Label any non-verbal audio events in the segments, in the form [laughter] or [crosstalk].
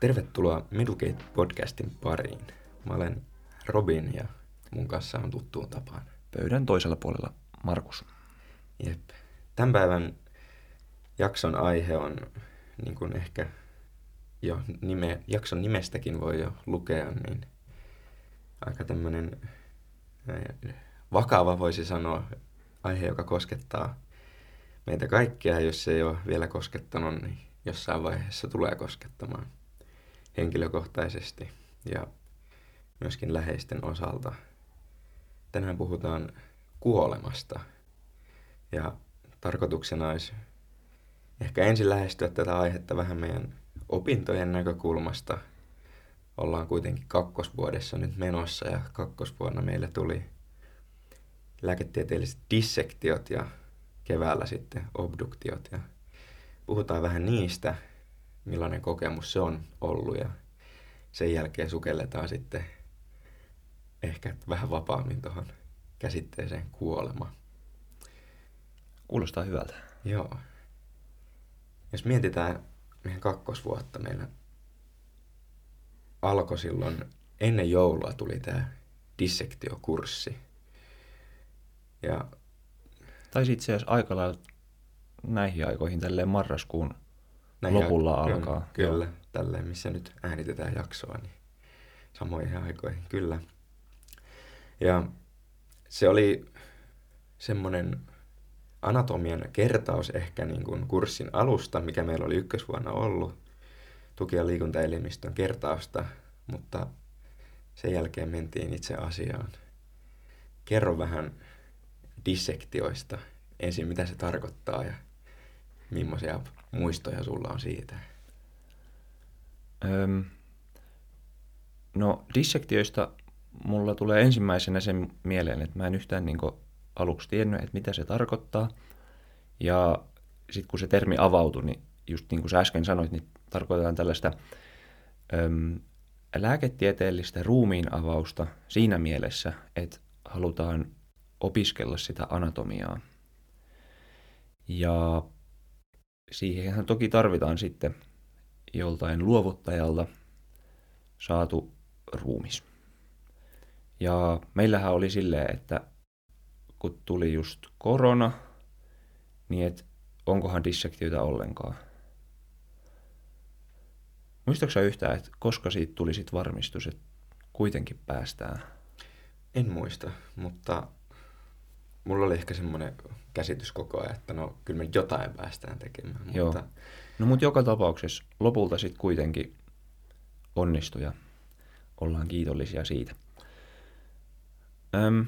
Tervetuloa Middlegate-podcastin pariin. Mä olen Robin ja mun kanssa on tuttuun tapaan. Pöydän toisella puolella Markus. Jep. Tämän päivän jakson aihe on, niin kuin ehkä jo nime, jakson nimestäkin voi jo lukea, niin aika tämmöinen vakava voisi sanoa aihe, joka koskettaa meitä kaikkia. Jos se ei ole vielä koskettanut, niin jossain vaiheessa tulee koskettamaan henkilökohtaisesti ja myöskin läheisten osalta. Tänään puhutaan kuolemasta ja tarkoituksena olisi ehkä ensin lähestyä tätä aihetta vähän meidän opintojen näkökulmasta. Ollaan kuitenkin kakkosvuodessa nyt menossa ja kakkosvuonna meille tuli lääketieteelliset dissektiot ja keväällä sitten obduktiot ja puhutaan vähän niistä, millainen kokemus se on ollut ja sen jälkeen sukelletaan sitten ehkä vähän vapaammin tuohon käsitteeseen kuolema. Kuulostaa hyvältä. Joo. Jos mietitään meidän kakkosvuotta, meillä alkoi silloin, ennen joulua tuli tämä dissektiokurssi. Ja tai itse asiassa aika lailla näihin aikoihin, tälleen marraskuun näihin lopulla a- alkaa. Kyllä, kyllä tälleen missä nyt äänitetään jaksoa, niin samoihin aikoihin, kyllä. Ja se oli semmoinen anatomian kertaus ehkä niin kuin kurssin alusta, mikä meillä oli ykkösvuonna ollut, tuki- ja liikuntaelimistön kertausta, mutta sen jälkeen mentiin itse asiaan. Kerro vähän dissektioista ensin, mitä se tarkoittaa ja millaisia muistoja sulla on siitä? Öm, no dissektioista mulla tulee ensimmäisenä sen mieleen, että mä en yhtään niin aluksi tiennyt, että mitä se tarkoittaa. Ja sitten kun se termi avautui, niin just niin kuin sä äsken sanoit, niin tarkoitetaan tällaista öm, lääketieteellistä ruumiin avausta siinä mielessä, että halutaan opiskella sitä anatomiaa. Ja siihenhän toki tarvitaan sitten joltain luovuttajalta saatu ruumis. Ja meillähän oli silleen, että kun tuli just korona, niin et onkohan dissektioita ollenkaan. Muistatko yhtään, että koska siitä tuli sit varmistus, että kuitenkin päästään? En muista, mutta mulla oli ehkä semmoinen käsitys koko ajan, että no kyllä me jotain päästään tekemään. Mutta... Joo. No mutta joka tapauksessa lopulta sitten kuitenkin onnistui ja ollaan kiitollisia siitä. Öm,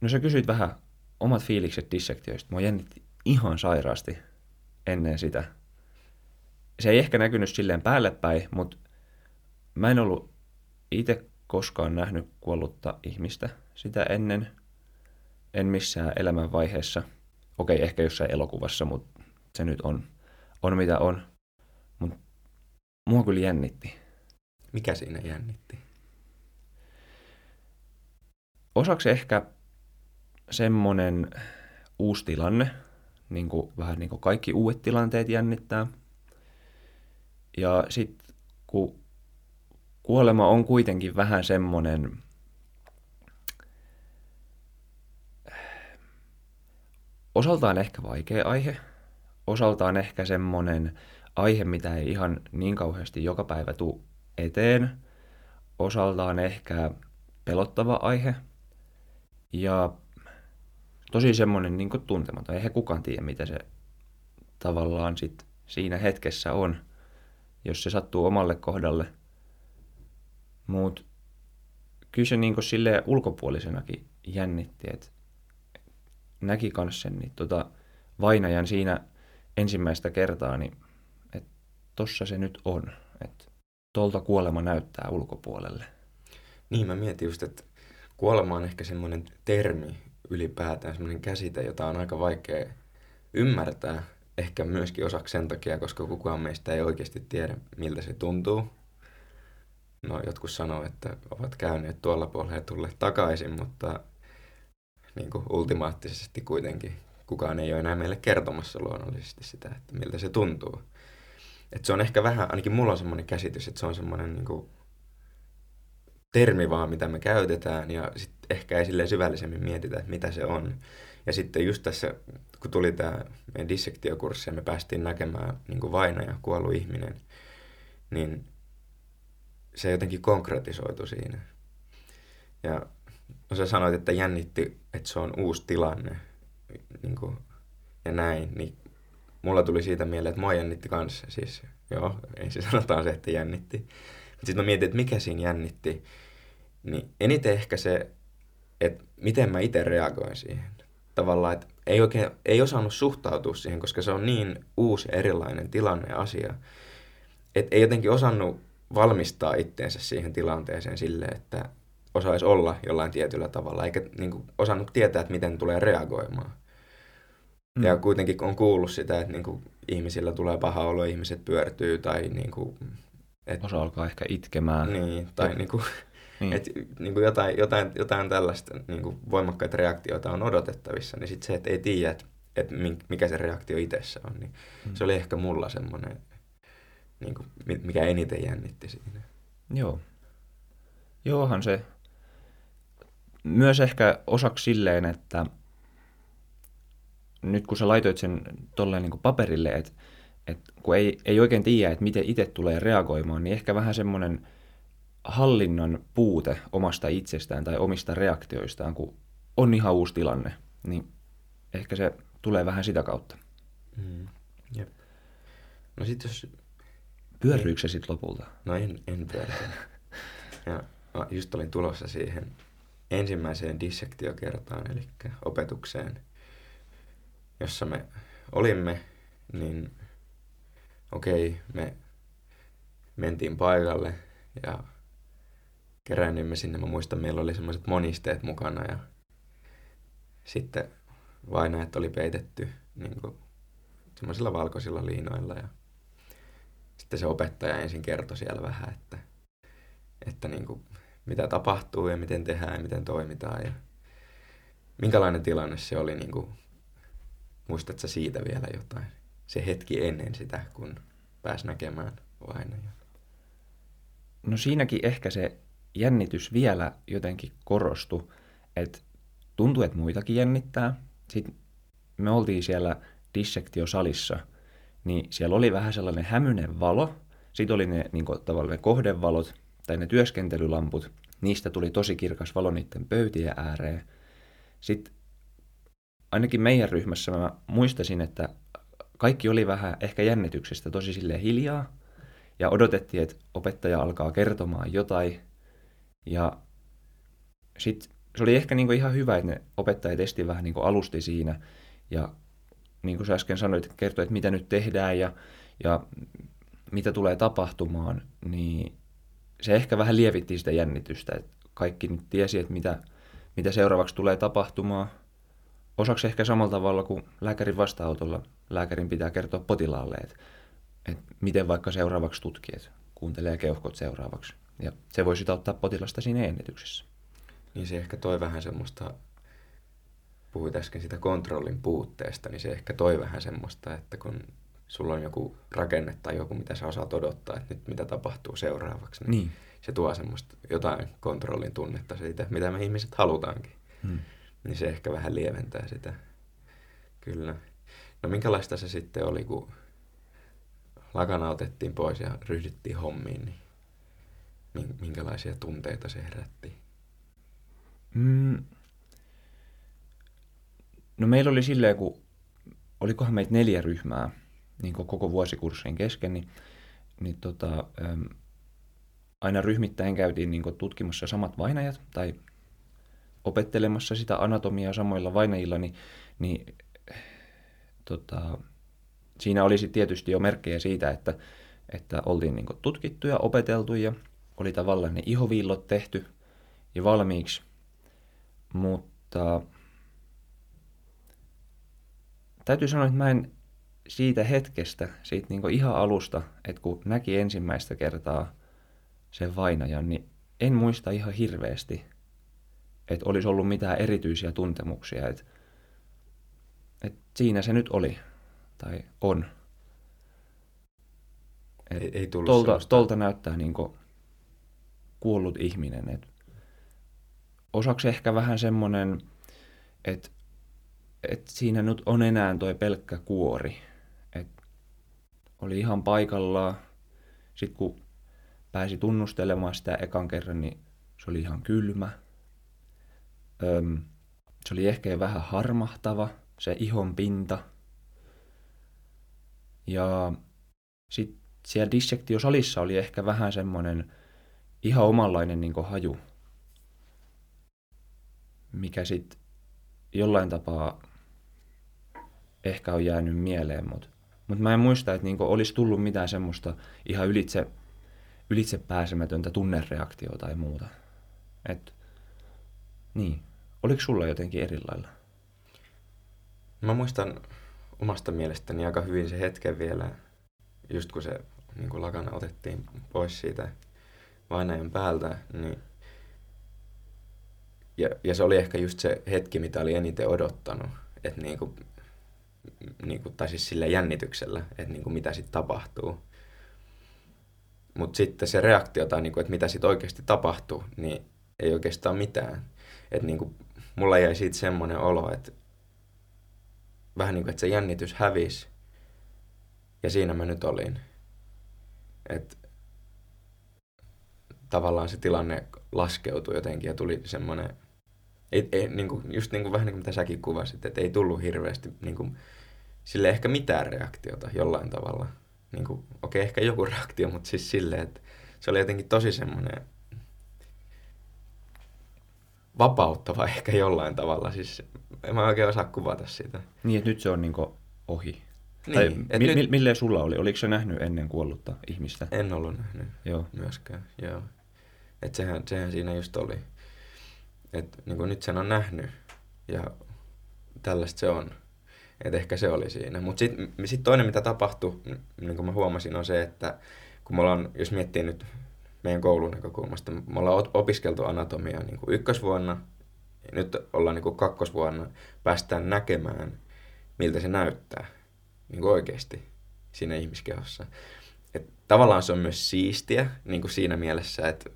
no sä kysyit vähän omat fiilikset dissektioista. Mua jännitti ihan sairaasti ennen sitä. Se ei ehkä näkynyt silleen päälle päin, mutta mä en ollut itse koskaan nähnyt kuollutta ihmistä sitä ennen – en missään elämänvaiheessa. Okei, ehkä jossain elokuvassa, mutta se nyt on, on mitä on. Mutta mua kyllä jännitti. Mikä siinä jännitti? Osaksi ehkä semmoinen uusi tilanne, niin kuin, vähän niin kuin kaikki uudet tilanteet jännittää. Ja sitten kun kuolema on kuitenkin vähän semmoinen osaltaan ehkä vaikea aihe, osaltaan ehkä semmoinen aihe, mitä ei ihan niin kauheasti joka päivä tuu eteen, osaltaan ehkä pelottava aihe ja tosi semmoinen niin tuntematon. Eihän kukaan tiedä, mitä se tavallaan sit siinä hetkessä on, jos se sattuu omalle kohdalle. Mutta kyllä se niin sille ulkopuolisenakin jännitti, että näki kans sen niin tota, vainajan siinä ensimmäistä kertaa, niin että tossa se nyt on. Että tolta kuolema näyttää ulkopuolelle. Niin, mä mietin just, että kuolema on ehkä semmoinen termi ylipäätään, semmoinen käsite, jota on aika vaikea ymmärtää. Ehkä myöskin osaksi sen takia, koska kukaan meistä ei oikeasti tiedä, miltä se tuntuu. No, jotkut sanoo, että ovat käyneet tuolla puolella ja tulleet takaisin, mutta niin kuin ultimaattisesti kuitenkin kukaan ei ole enää meille kertomassa luonnollisesti sitä, että miltä se tuntuu. että se on ehkä vähän, ainakin mulla on semmoinen käsitys, että se on semmoinen niin kuin, termi vaan, mitä me käytetään, ja sitten ehkä ei silleen syvällisemmin mietitä, että mitä se on. Ja sitten just tässä, kun tuli tämä meidän dissektiokurssi ja me päästiin näkemään niin vainaja, kuollut ihminen, niin se jotenkin konkretisoitu siinä. Ja no sä sanoit, että jännitti, että se on uusi tilanne niin kuin, ja näin, niin mulla tuli siitä mieleen, että mua jännitti kanssa. Siis joo, ei se sanotaan se, että jännitti. Sitten mä mietin, että mikä siinä jännitti. Niin eniten ehkä se, että miten mä itse reagoin siihen. Tavallaan, että ei oikein, ei osannut suhtautua siihen, koska se on niin uusi erilainen tilanne ja asia. Että ei jotenkin osannut valmistaa itteensä siihen tilanteeseen sille, että osaisi olla jollain tietyllä tavalla, eikä niin kuin, osannut tietää, että miten tulee reagoimaan. Mm. Ja kuitenkin on kuullut sitä, että niin kuin, ihmisillä tulee paha olo, ihmiset pyörtyy tai niin kuin, et, Osa alkaa ehkä itkemään. Niin, tai niin kuin, niin. Et, niin kuin jotain, jotain, jotain tällaista niin kuin voimakkaita reaktioita on odotettavissa, niin sitten se, että ei tiedä, että, että mikä se reaktio itsessä on, niin mm. se oli ehkä mulla semmoinen, niin kuin, mikä eniten jännitti siinä. Joo. Joohan se myös ehkä osaksi silleen, että nyt kun sä laitoit sen tolleen niin paperille, että, että kun ei, ei oikein tiedä, että miten itse tulee reagoimaan, niin ehkä vähän semmoinen hallinnan puute omasta itsestään tai omista reaktioistaan, kun on ihan uusi tilanne, niin ehkä se tulee vähän sitä kautta. Mm, jep. No sit jos... Pyörryykö se sitten lopulta? No en, en pyörry. [laughs] ja just olin tulossa siihen ensimmäiseen dissektiokertaan, eli opetukseen, jossa me olimme, niin okei, okay, me mentiin paikalle ja kerännimme sinne. Mä muistan, meillä oli semmoiset monisteet mukana ja sitten vainajat oli peitetty niin kuin, semmoisilla valkoisilla liinoilla ja sitten se opettaja ensin kertoi siellä vähän, että, että niin kuin, mitä tapahtuu ja miten tehdään ja miten toimitaan ja minkälainen tilanne se oli, niin kuin, muistatko siitä vielä jotain? Se hetki ennen sitä, kun pääsi näkemään vainajan. No siinäkin ehkä se jännitys vielä jotenkin korostui, että tuntui, että muitakin jännittää. Sitten me oltiin siellä dissektiosalissa, niin siellä oli vähän sellainen hämynen valo. Sitten oli ne, niin kuin, tavallaan ne kohdevalot tai ne työskentelylamput. Niistä tuli tosi kirkas valo niiden pöytien ääreen. Sitten ainakin meidän ryhmässä mä muistasin, että kaikki oli vähän ehkä jännityksestä tosi sille hiljaa. Ja odotettiin, että opettaja alkaa kertomaan jotain. Ja sitten se oli ehkä niinku ihan hyvä, että ne opettajat esti vähän niinku alusti siinä. Ja niin kuin sä äsken sanoit, kertoi, että mitä nyt tehdään ja, ja mitä tulee tapahtumaan, niin se ehkä vähän lievitti sitä jännitystä. Että kaikki nyt tiesi, että mitä, mitä seuraavaksi tulee tapahtumaan. Osaksi ehkä samalla tavalla kuin lääkärin vastaanotolla lääkärin pitää kertoa potilaalle, että, että miten vaikka seuraavaksi tutkii, että kuuntelee keuhkot seuraavaksi. Ja se voi sitä ottaa potilasta siinä ennätyksessä. Niin se ehkä toi vähän semmoista, puhuit äsken sitä kontrollin puutteesta, niin se ehkä toi vähän semmoista, että kun sulla on joku rakenne tai joku, mitä sä osaat odottaa, että nyt mitä tapahtuu seuraavaksi, niin, niin. se tuo semmoista jotain kontrollin tunnetta siitä, mitä me ihmiset halutaankin. Hmm. Niin se ehkä vähän lieventää sitä. Kyllä. No minkälaista se sitten oli, kun lakana otettiin pois ja ryhdyttiin hommiin, niin minkälaisia tunteita se herätti? Mm. No meillä oli silleen, kun olikohan meitä neljä ryhmää niin koko vuosikurssin kesken, niin, niin tota, äm, aina ryhmittäin käytiin niin tutkimassa samat vainajat tai opettelemassa sitä anatomiaa samoilla vainajilla, niin, niin tota, siinä olisi tietysti jo merkkejä siitä, että, että oltiin niin tutkittu ja opeteltu ja oli tavallaan ne ihoviillot tehty ja valmiiksi, mutta täytyy sanoa, että mä en siitä hetkestä, siitä niin ihan alusta, että kun näki ensimmäistä kertaa sen vainajan, niin en muista ihan hirveästi, että olisi ollut mitään erityisiä tuntemuksia, että, että siinä se nyt oli tai on. Et Ei- ei tullut tolta, semmoista- tolta näyttää niin kuollut ihminen. Et osaksi ehkä vähän semmoinen, että et siinä nyt on enää toi pelkkä kuori. Oli ihan paikallaan. Sitten kun pääsi tunnustelemaan sitä ekan kerran, niin se oli ihan kylmä. Öm, se oli ehkä vähän harmahtava, se ihon pinta. Ja sitten siellä dissektiosalissa oli ehkä vähän semmoinen ihan omanlainen niin haju, mikä sitten jollain tapaa ehkä on jäänyt mieleen, mutta mut mä en muista, että niinku olisi tullut mitään semmoista ihan ylitse, ylitse pääsemätöntä tunnereaktiota tai muuta. Et, niin. Oliko sulla jotenkin eri lailla? Mä muistan omasta mielestäni aika hyvin se hetken vielä, just kun se niin kuin lakana otettiin pois siitä vainajan päältä, niin ja, ja se oli ehkä just se hetki, mitä oli eniten odottanut, että niin kuin, niin kuin, tai siis sillä jännityksellä, että niin kuin mitä sitten tapahtuu. Mutta sitten se reaktio tai niin kuin, että mitä sitten oikeasti tapahtuu, niin ei oikeastaan mitään. Että niin kuin, mulla jäi siitä semmoinen olo, että vähän niin kuin, että se jännitys hävisi. Ja siinä mä nyt olin. Että tavallaan se tilanne laskeutui jotenkin ja tuli semmoinen, ei, ei, niin kuin, just niin kuin, vähän niin kuin mitä säkin kuvasit, että ei tullut hirveästi niin kuin, sille ehkä mitään reaktiota jollain tavalla. Niin kuin, okei, ehkä joku reaktio, mutta siis silleen, että se oli jotenkin tosi semmoinen vapauttava [laughs] ehkä jollain tavalla. Siis en mä oikein osaa kuvata sitä. Niin, että nyt se on niinku ohi. Niin, tai mi- nyt- mi- milleen sulla oli? Oliko se nähnyt ennen kuollutta ihmistä? En ollut nähnyt Joo. myöskään, joo. Et sehän, sehän siinä just oli. Et niin nyt sen on nähnyt ja tällaista se on. Et ehkä se oli siinä. Mutta sitten sit toinen, mitä tapahtui, niin kuin mä huomasin, on se, että kun me ollaan, jos miettii nyt meidän koulun näkökulmasta, me ollaan opiskeltu anatomiaa niin ykkösvuonna, ja nyt ollaan niin kuin kakkosvuonna, päästään näkemään, miltä se näyttää niin kuin oikeasti siinä ihmiskehossa. Et tavallaan se on myös siistiä niin kuin siinä mielessä, että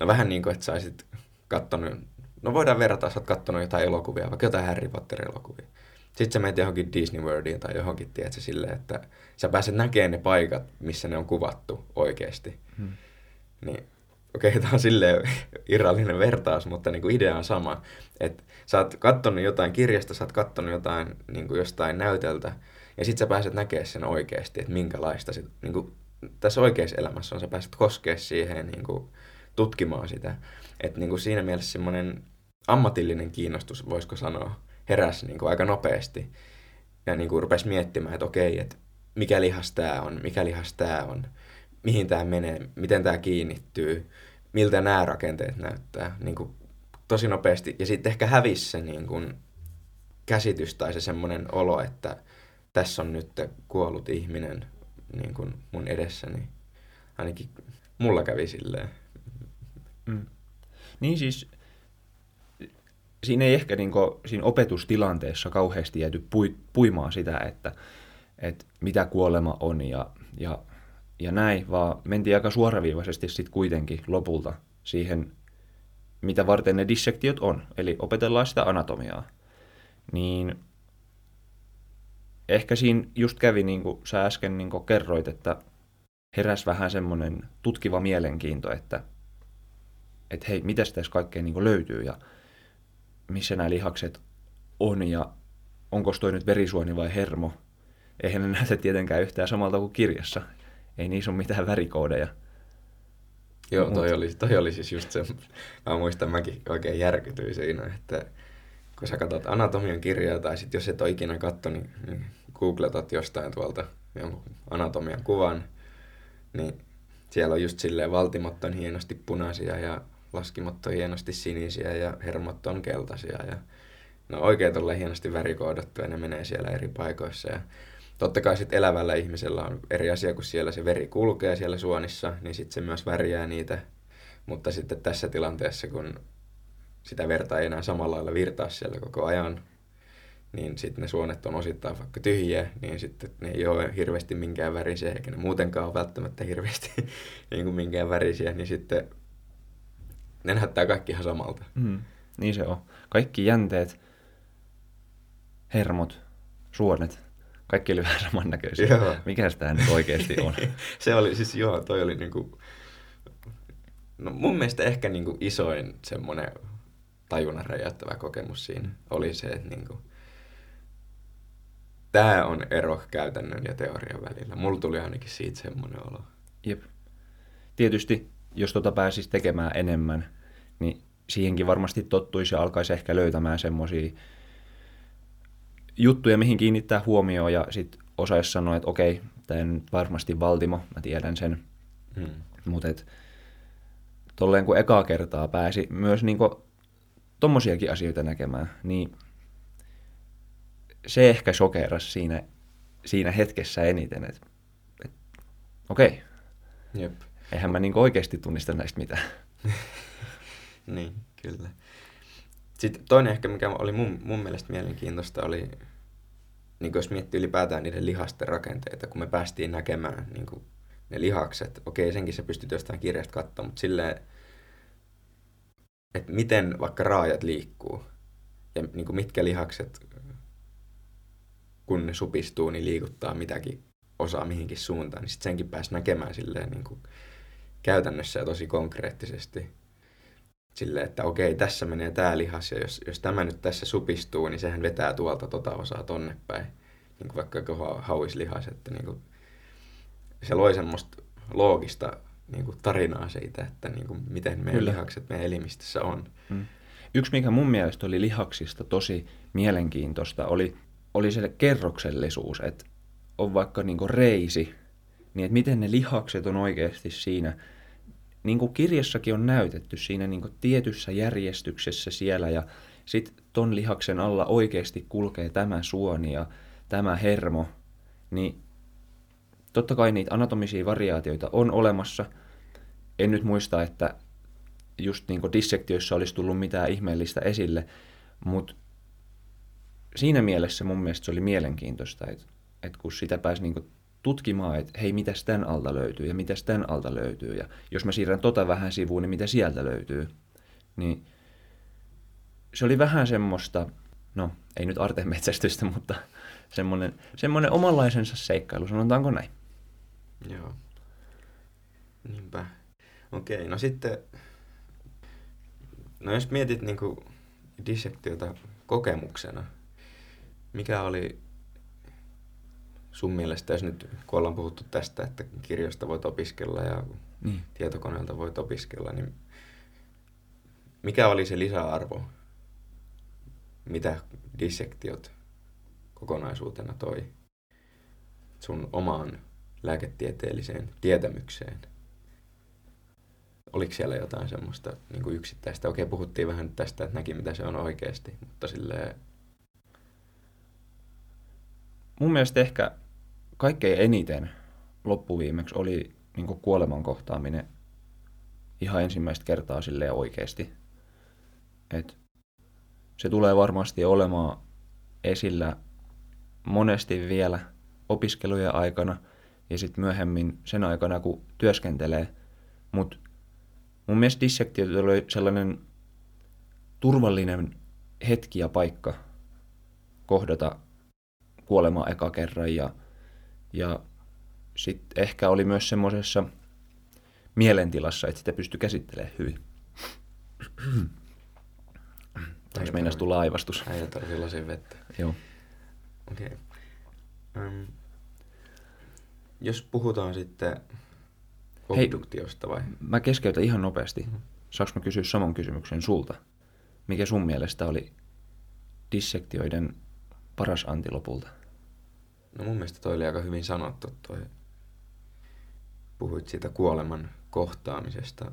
no vähän niin kuin, että saisit kattonut, no voidaan verrata, sä oot kattonut jotain elokuvia, vaikka jotain Harry Potter-elokuvia. Sitten sä menet johonkin Disney Worldiin tai johonkin, tiedätkö, silleen, että sä pääset näkemään ne paikat, missä ne on kuvattu oikeasti. Hmm. Niin okei, okay, tämä on silleen [laughs] irrallinen vertaus, mutta niin kuin idea on sama. Että sä oot kattonut jotain kirjasta, sä oot kattonut jotain niin kuin jostain näytöltä, ja sitten sä pääset näkemään sen oikeasti, että minkälaista sit, niin kuin, tässä oikeassa elämässä on, sä pääset koskea siihen niin kuin, tutkimaan sitä. Että niin kuin siinä mielessä semmoinen ammatillinen kiinnostus, voisiko sanoa, heräsi niin kuin aika nopeasti. Ja niin kuin rupesi miettimään, että okei, että mikä lihas tämä on, mikä lihas tämä on, mihin tämä menee, miten tämä kiinnittyy, miltä nämä rakenteet näyttää. Niin kuin tosi nopeasti. Ja sitten ehkä hävisi se niin kuin käsitys tai se semmoinen olo, että tässä on nyt kuollut ihminen niin kuin mun edessäni. Ainakin mulla kävi silleen. Mm. Niin siis, siinä ei ehkä niinku, siinä opetustilanteessa kauheasti jääty pui, puimaan sitä, että, että mitä kuolema on ja, ja, ja näin, vaan mentiin aika suoraviivaisesti sitten kuitenkin lopulta siihen, mitä varten ne dissektiot on, eli opetellaan sitä anatomiaa. Niin ehkä siinä just kävi, niin kuin sä äsken niin kuin kerroit, että heräs vähän semmoinen tutkiva mielenkiinto, että että hei, mitä tässä kaikkea niin löytyy ja missä nämä lihakset on ja onko toi nyt verisuoni vai hermo. Eihän ne näytä tietenkään yhtään samalta kuin kirjassa. Ei niissä ole mitään värikoodeja. Joo, toi, Mut- oli, toi oli siis just se, mä muistan, mäkin oikein järkytyin siinä, että kun sä katsot anatomian kirjaa tai sit jos et ole ikinä katto, niin, niin googletat jostain tuolta jonkun anatomian kuvan, niin siellä on just silleen valtimot on hienosti punaisia ja laskimot on hienosti sinisiä ja hermot on keltaisia ja no oikein tulee hienosti värikoodattu ja ne menee siellä eri paikoissa ja totta kai sitten elävällä ihmisellä on eri asia, kun siellä se veri kulkee siellä suonissa, niin sitten se myös värjää niitä. Mutta sitten tässä tilanteessa, kun sitä verta ei enää samalla lailla virtaa siellä koko ajan, niin sitten ne suonet on osittain vaikka tyhjiä, niin sitten ne ei ole hirveästi minkään värisiä, eikä ne muutenkaan ole välttämättä hirveästi [laughs] niin kuin minkään värisiä, niin sitten ne näyttää kaikki ihan samalta. Mm, niin se on. Kaikki jänteet, hermot, suonet, kaikki oli [laughs] vähän samannäköisiä. Joo. Mikä tämä nyt oikeasti on? [laughs] se oli siis, joo, toi oli niinku, no mun mielestä ehkä niinku isoin semmoinen tajunnan räjäyttävä kokemus siinä oli se, että niinku, tämä on ero käytännön ja teorian välillä. Mulla tuli ainakin siitä semmoinen olo. Jep. Tietysti, jos tota pääsisi tekemään enemmän, niin siihenkin varmasti tottuisi ja alkaisi ehkä löytämään semmoisia juttuja, mihin kiinnittää huomioon ja sitten osaisi sanoa, että okei, tämä nyt varmasti Valtimo, mä tiedän sen. Hmm. Mutta tolleen kun ekaa kertaa pääsi myös niinku tommosiakin asioita näkemään, niin se ehkä sokeras siinä, siinä hetkessä eniten, että et, okei, Jep. eihän mä niinku oikeasti tunnista näistä mitään. [laughs] niin, kyllä. Sitten toinen ehkä, mikä oli mun, mun mielestä mielenkiintoista, oli, niin jos miettii ylipäätään niiden lihasten rakenteita, kun me päästiin näkemään niin ne lihakset. Okei, senkin se pystyt jostain kirjasta katsomaan, mutta silleen, että miten vaikka raajat liikkuu ja niin mitkä lihakset, kun ne supistuu, niin liikuttaa mitäkin osaa mihinkin suuntaan, niin sitten senkin pääsi näkemään silleen niin käytännössä ja tosi konkreettisesti. Silleen, että okei, tässä menee tämä lihas ja jos, jos tämä nyt tässä supistuu, niin sehän vetää tuolta tota osaa tonne päin. Niin kuin vaikka joku hauislihas, että niin kuin se loi semmoista loogista niin kuin tarinaa siitä, että niin kuin miten meidän Kyllä. lihakset meidän elimistössä on. Mm. Yksi, mikä mun mielestä oli lihaksista tosi mielenkiintoista, oli, oli se kerroksellisuus, että on vaikka niinku reisi, niin että miten ne lihakset on oikeasti siinä, niin kuin kirjassakin on näytetty siinä niinku tietyssä järjestyksessä siellä ja sitten ton lihaksen alla oikeasti kulkee tämä suoni ja tämä hermo, niin totta kai niitä anatomisia variaatioita on olemassa. En nyt muista, että just niin dissektioissa olisi tullut mitään ihmeellistä esille, mutta siinä mielessä mun mielestä se oli mielenkiintoista, että, että kun sitä pääsi niin tutkimaan, että hei, mitäs tämän alta löytyy ja mitäs tämän alta löytyy ja jos mä siirrän tota vähän sivuun, niin mitä sieltä löytyy, niin se oli vähän semmoista, no ei nyt artemetsästystä, [laughs] mutta semmoinen, semmoinen omanlaisensa seikkailu, sanotaanko näin. Joo. Niinpä. Okei, no sitten, no jos mietit niinku dissektiota kokemuksena, mikä oli sun mielestä, jos nyt kun ollaan puhuttu tästä, että kirjoista voit opiskella ja Niin. tietokoneelta voit opiskella, niin mikä oli se lisäarvo, mitä dissektiot kokonaisuutena toi sun omaan lääketieteelliseen tietämykseen? Oliko siellä jotain semmoista niin kuin yksittäistä? Okei, puhuttiin vähän tästä, että näki mitä se on oikeasti, mutta silleen, Mun mielestä ehkä kaikkein eniten loppuviimeksi oli niin kuoleman kohtaaminen ihan ensimmäistä kertaa silleen oikeasti. Et se tulee varmasti olemaan esillä monesti vielä opiskelujen aikana ja sitten myöhemmin sen aikana, kun työskentelee. Mutta mun mielestä dissektio oli sellainen turvallinen hetki ja paikka kohdata kuolema eka kerran ja, ja sitten ehkä oli myös semmoisessa mielentilassa, että sitä pystyi käsittelemään hyvin. [clears throat] Taisi meinas tulla aivastus. äijä tarvii lasin vettä. Joo. Okei. Okay. Um, jos puhutaan sitten Hei. obduktiosta vai? Mä keskeytän ihan nopeasti. Saanko mä kysyä saman kysymyksen sulta? Mikä sun mielestä oli dissektioiden paras anti lopulta? No mun mielestä toi oli aika hyvin sanottu toi. Puhuit siitä kuoleman kohtaamisesta.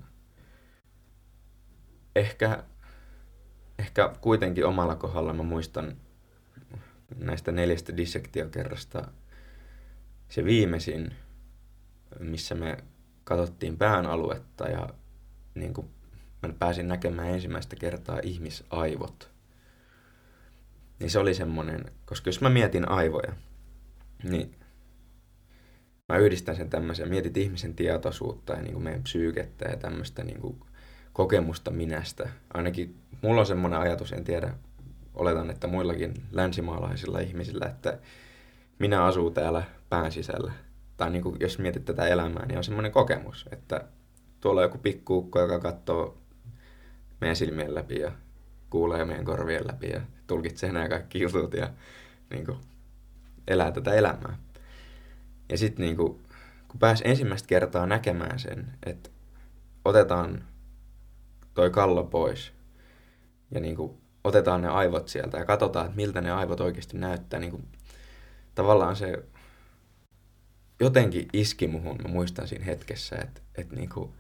Ehkä, ehkä kuitenkin omalla kohdalla mä muistan näistä neljästä dissektiokerrasta se viimeisin, missä me katsottiin pään aluetta ja niin kuin mä pääsin näkemään ensimmäistä kertaa ihmisaivot. Niin se oli semmoinen, koska jos mä mietin aivoja, niin mä yhdistän sen tämmöisen, mietit ihmisen tietoisuutta ja niin kuin meidän psyykettä ja tämmöistä niin kuin kokemusta minästä. Ainakin mulla on semmoinen ajatus, en tiedä, oletan, että muillakin länsimaalaisilla ihmisillä, että minä asuu täällä pään sisällä. Tai niin kuin, jos mietit tätä elämää, niin on semmoinen kokemus, että tuolla on joku pikkuukko, joka katsoo meidän silmien läpi ja kuulee meidän korvien läpi ja tulkitsee nämä kaikki jutut ja niin kuin, elää tätä elämää. Ja sitten niin kuin, kun pääsi ensimmäistä kertaa näkemään sen, että otetaan toi kallo pois ja niin kuin, otetaan ne aivot sieltä ja katsotaan, että miltä ne aivot oikeasti näyttää. Niin kuin, tavallaan se jotenkin iski muhun, mä muistan siinä hetkessä, että, että niin kuin,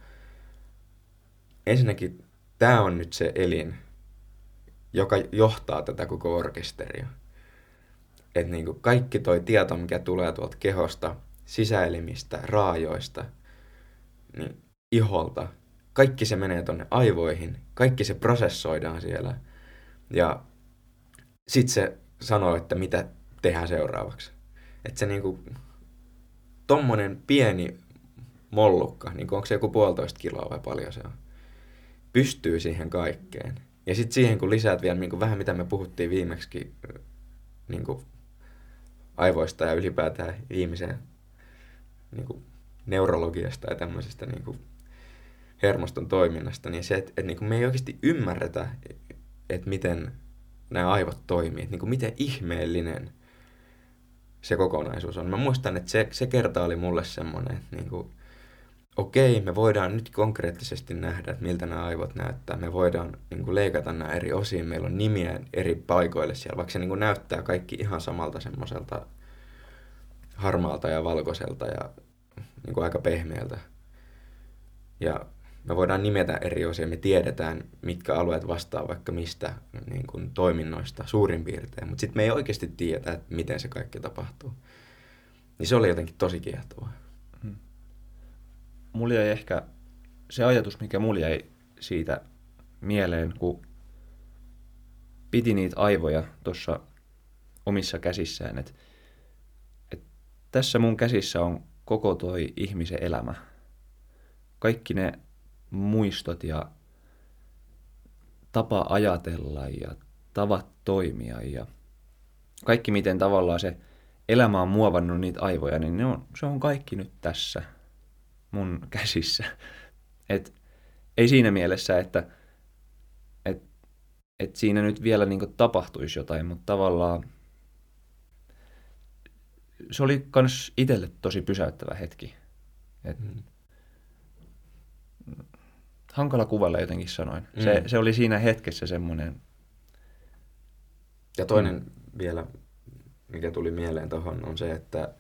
ensinnäkin tämä on nyt se elin, joka johtaa tätä koko orkesteria. Että niin kuin kaikki toi tieto, mikä tulee tuolta kehosta, sisäelimistä, raajoista, niin iholta, kaikki se menee tonne aivoihin, kaikki se prosessoidaan siellä. Ja sit se sanoo, että mitä tehdään seuraavaksi. Että se niinku, tommonen pieni mollukka, niin onko se joku puolitoista kiloa vai paljon se on, pystyy siihen kaikkeen. Ja sitten siihen, kun lisäät vielä niin vähän mitä me puhuttiin viimeksi niin aivoista ja ylipäätään ihmisen niin kuin neurologiasta ja tämmöisestä niin kuin hermoston toiminnasta, niin se, että, että niin kuin me ei oikeasti ymmärretä, että miten nämä aivot toimii, että niin kuin miten ihmeellinen se kokonaisuus on. Mä muistan, että se, se kerta oli mulle semmoinen, että niin kuin, okei, me voidaan nyt konkreettisesti nähdä, että miltä nämä aivot näyttää. Me voidaan niin kuin, leikata nämä eri osiin. Meillä on nimiä eri paikoille siellä, vaikka se niin kuin, näyttää kaikki ihan samalta semmoiselta harmaalta ja valkoiselta ja niin kuin, aika pehmeältä. Ja me voidaan nimetä eri osia, me tiedetään, mitkä alueet vastaa vaikka mistä niin kuin, toiminnoista suurin piirtein, mutta sitten me ei oikeasti tiedetä, että miten se kaikki tapahtuu. Niin se oli jotenkin tosi kiehtovaa mulla jäi ehkä se ajatus, mikä mulla jäi siitä mieleen, kun piti niitä aivoja tuossa omissa käsissään, että et tässä mun käsissä on koko toi ihmisen elämä. Kaikki ne muistot ja tapa ajatella ja tavat toimia ja kaikki miten tavallaan se elämä on muovannut niitä aivoja, niin ne on, se on kaikki nyt tässä – mun [laughs] käsissä. Et ei siinä mielessä, että et, et siinä nyt vielä niin tapahtuisi jotain, mutta tavallaan se oli kans itselle tosi pysäyttävä hetki. Et, mm. Hankala kuvalla jotenkin sanoin. Mm. Se, se oli siinä hetkessä semmoinen... Ja toinen mm. vielä, mikä tuli mieleen tuohon, on se, että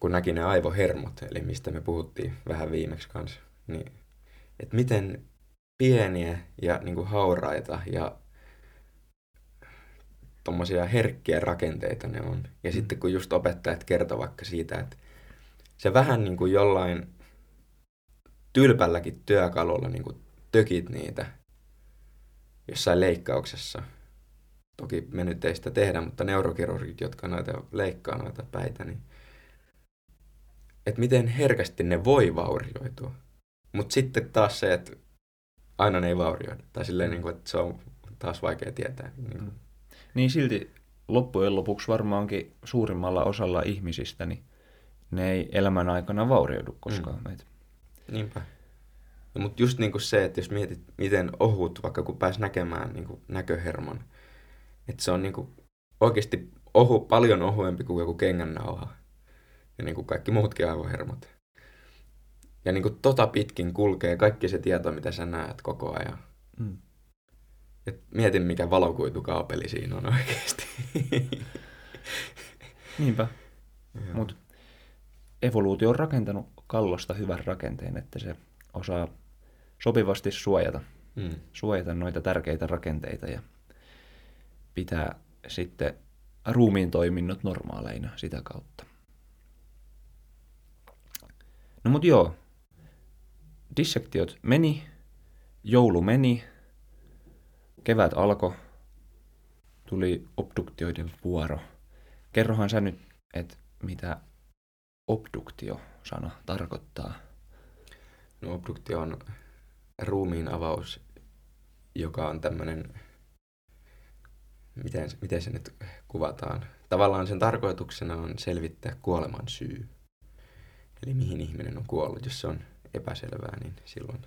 kun näki ne aivohermot, eli mistä me puhuttiin vähän viimeksi kanssa, niin että miten pieniä ja niin kuin hauraita ja tuommoisia herkkiä rakenteita ne on. Ja mm. sitten kun just opettajat kertoo vaikka siitä, että se vähän niin kuin jollain tylpälläkin työkalulla niin kuin tökit niitä jossain leikkauksessa. Toki me nyt ei sitä tehdä, mutta neurokirurgit, jotka noita leikkaa noita päitä, niin että miten herkästi ne voi vaurioitua. Mutta sitten taas se, että aina ne ei vaurioida. Tai silleen, niin kuin, että se on taas vaikea tietää. Niin. Mm. niin silti loppujen lopuksi varmaankin suurimmalla osalla ihmisistä, niin ne ei elämän aikana vaurioidu koskaan mm. Niinpä. No, mutta just niin kuin se, että jos mietit, miten ohut, vaikka kun pääs näkemään niin kuin näköhermon, että se on niin kuin oikeasti ohu, paljon ohuempi kuin joku kengännauha ja niin kuin kaikki muutkin aivohermot. Ja niin kuin tota pitkin kulkee kaikki se tieto, mitä sä näet koko ajan. Mm. Et mietin, mikä valokuitukaapeli siinä on oikeasti. Niinpä. Mutta evoluutio on rakentanut kallosta hyvän rakenteen, että se osaa sopivasti suojata, mm. suojata noita tärkeitä rakenteita ja pitää sitten ruumiin toiminnot normaaleina sitä kautta. No mut joo, dissektiot meni, joulu meni, kevät alkoi, tuli obduktioiden vuoro. Kerrohan sä nyt, että mitä obduktio-sana tarkoittaa? No obduktio on ruumiin avaus, joka on tämmöinen, miten, miten se nyt kuvataan. Tavallaan sen tarkoituksena on selvittää kuoleman syy. Eli mihin ihminen on kuollut. Jos se on epäselvää, niin silloin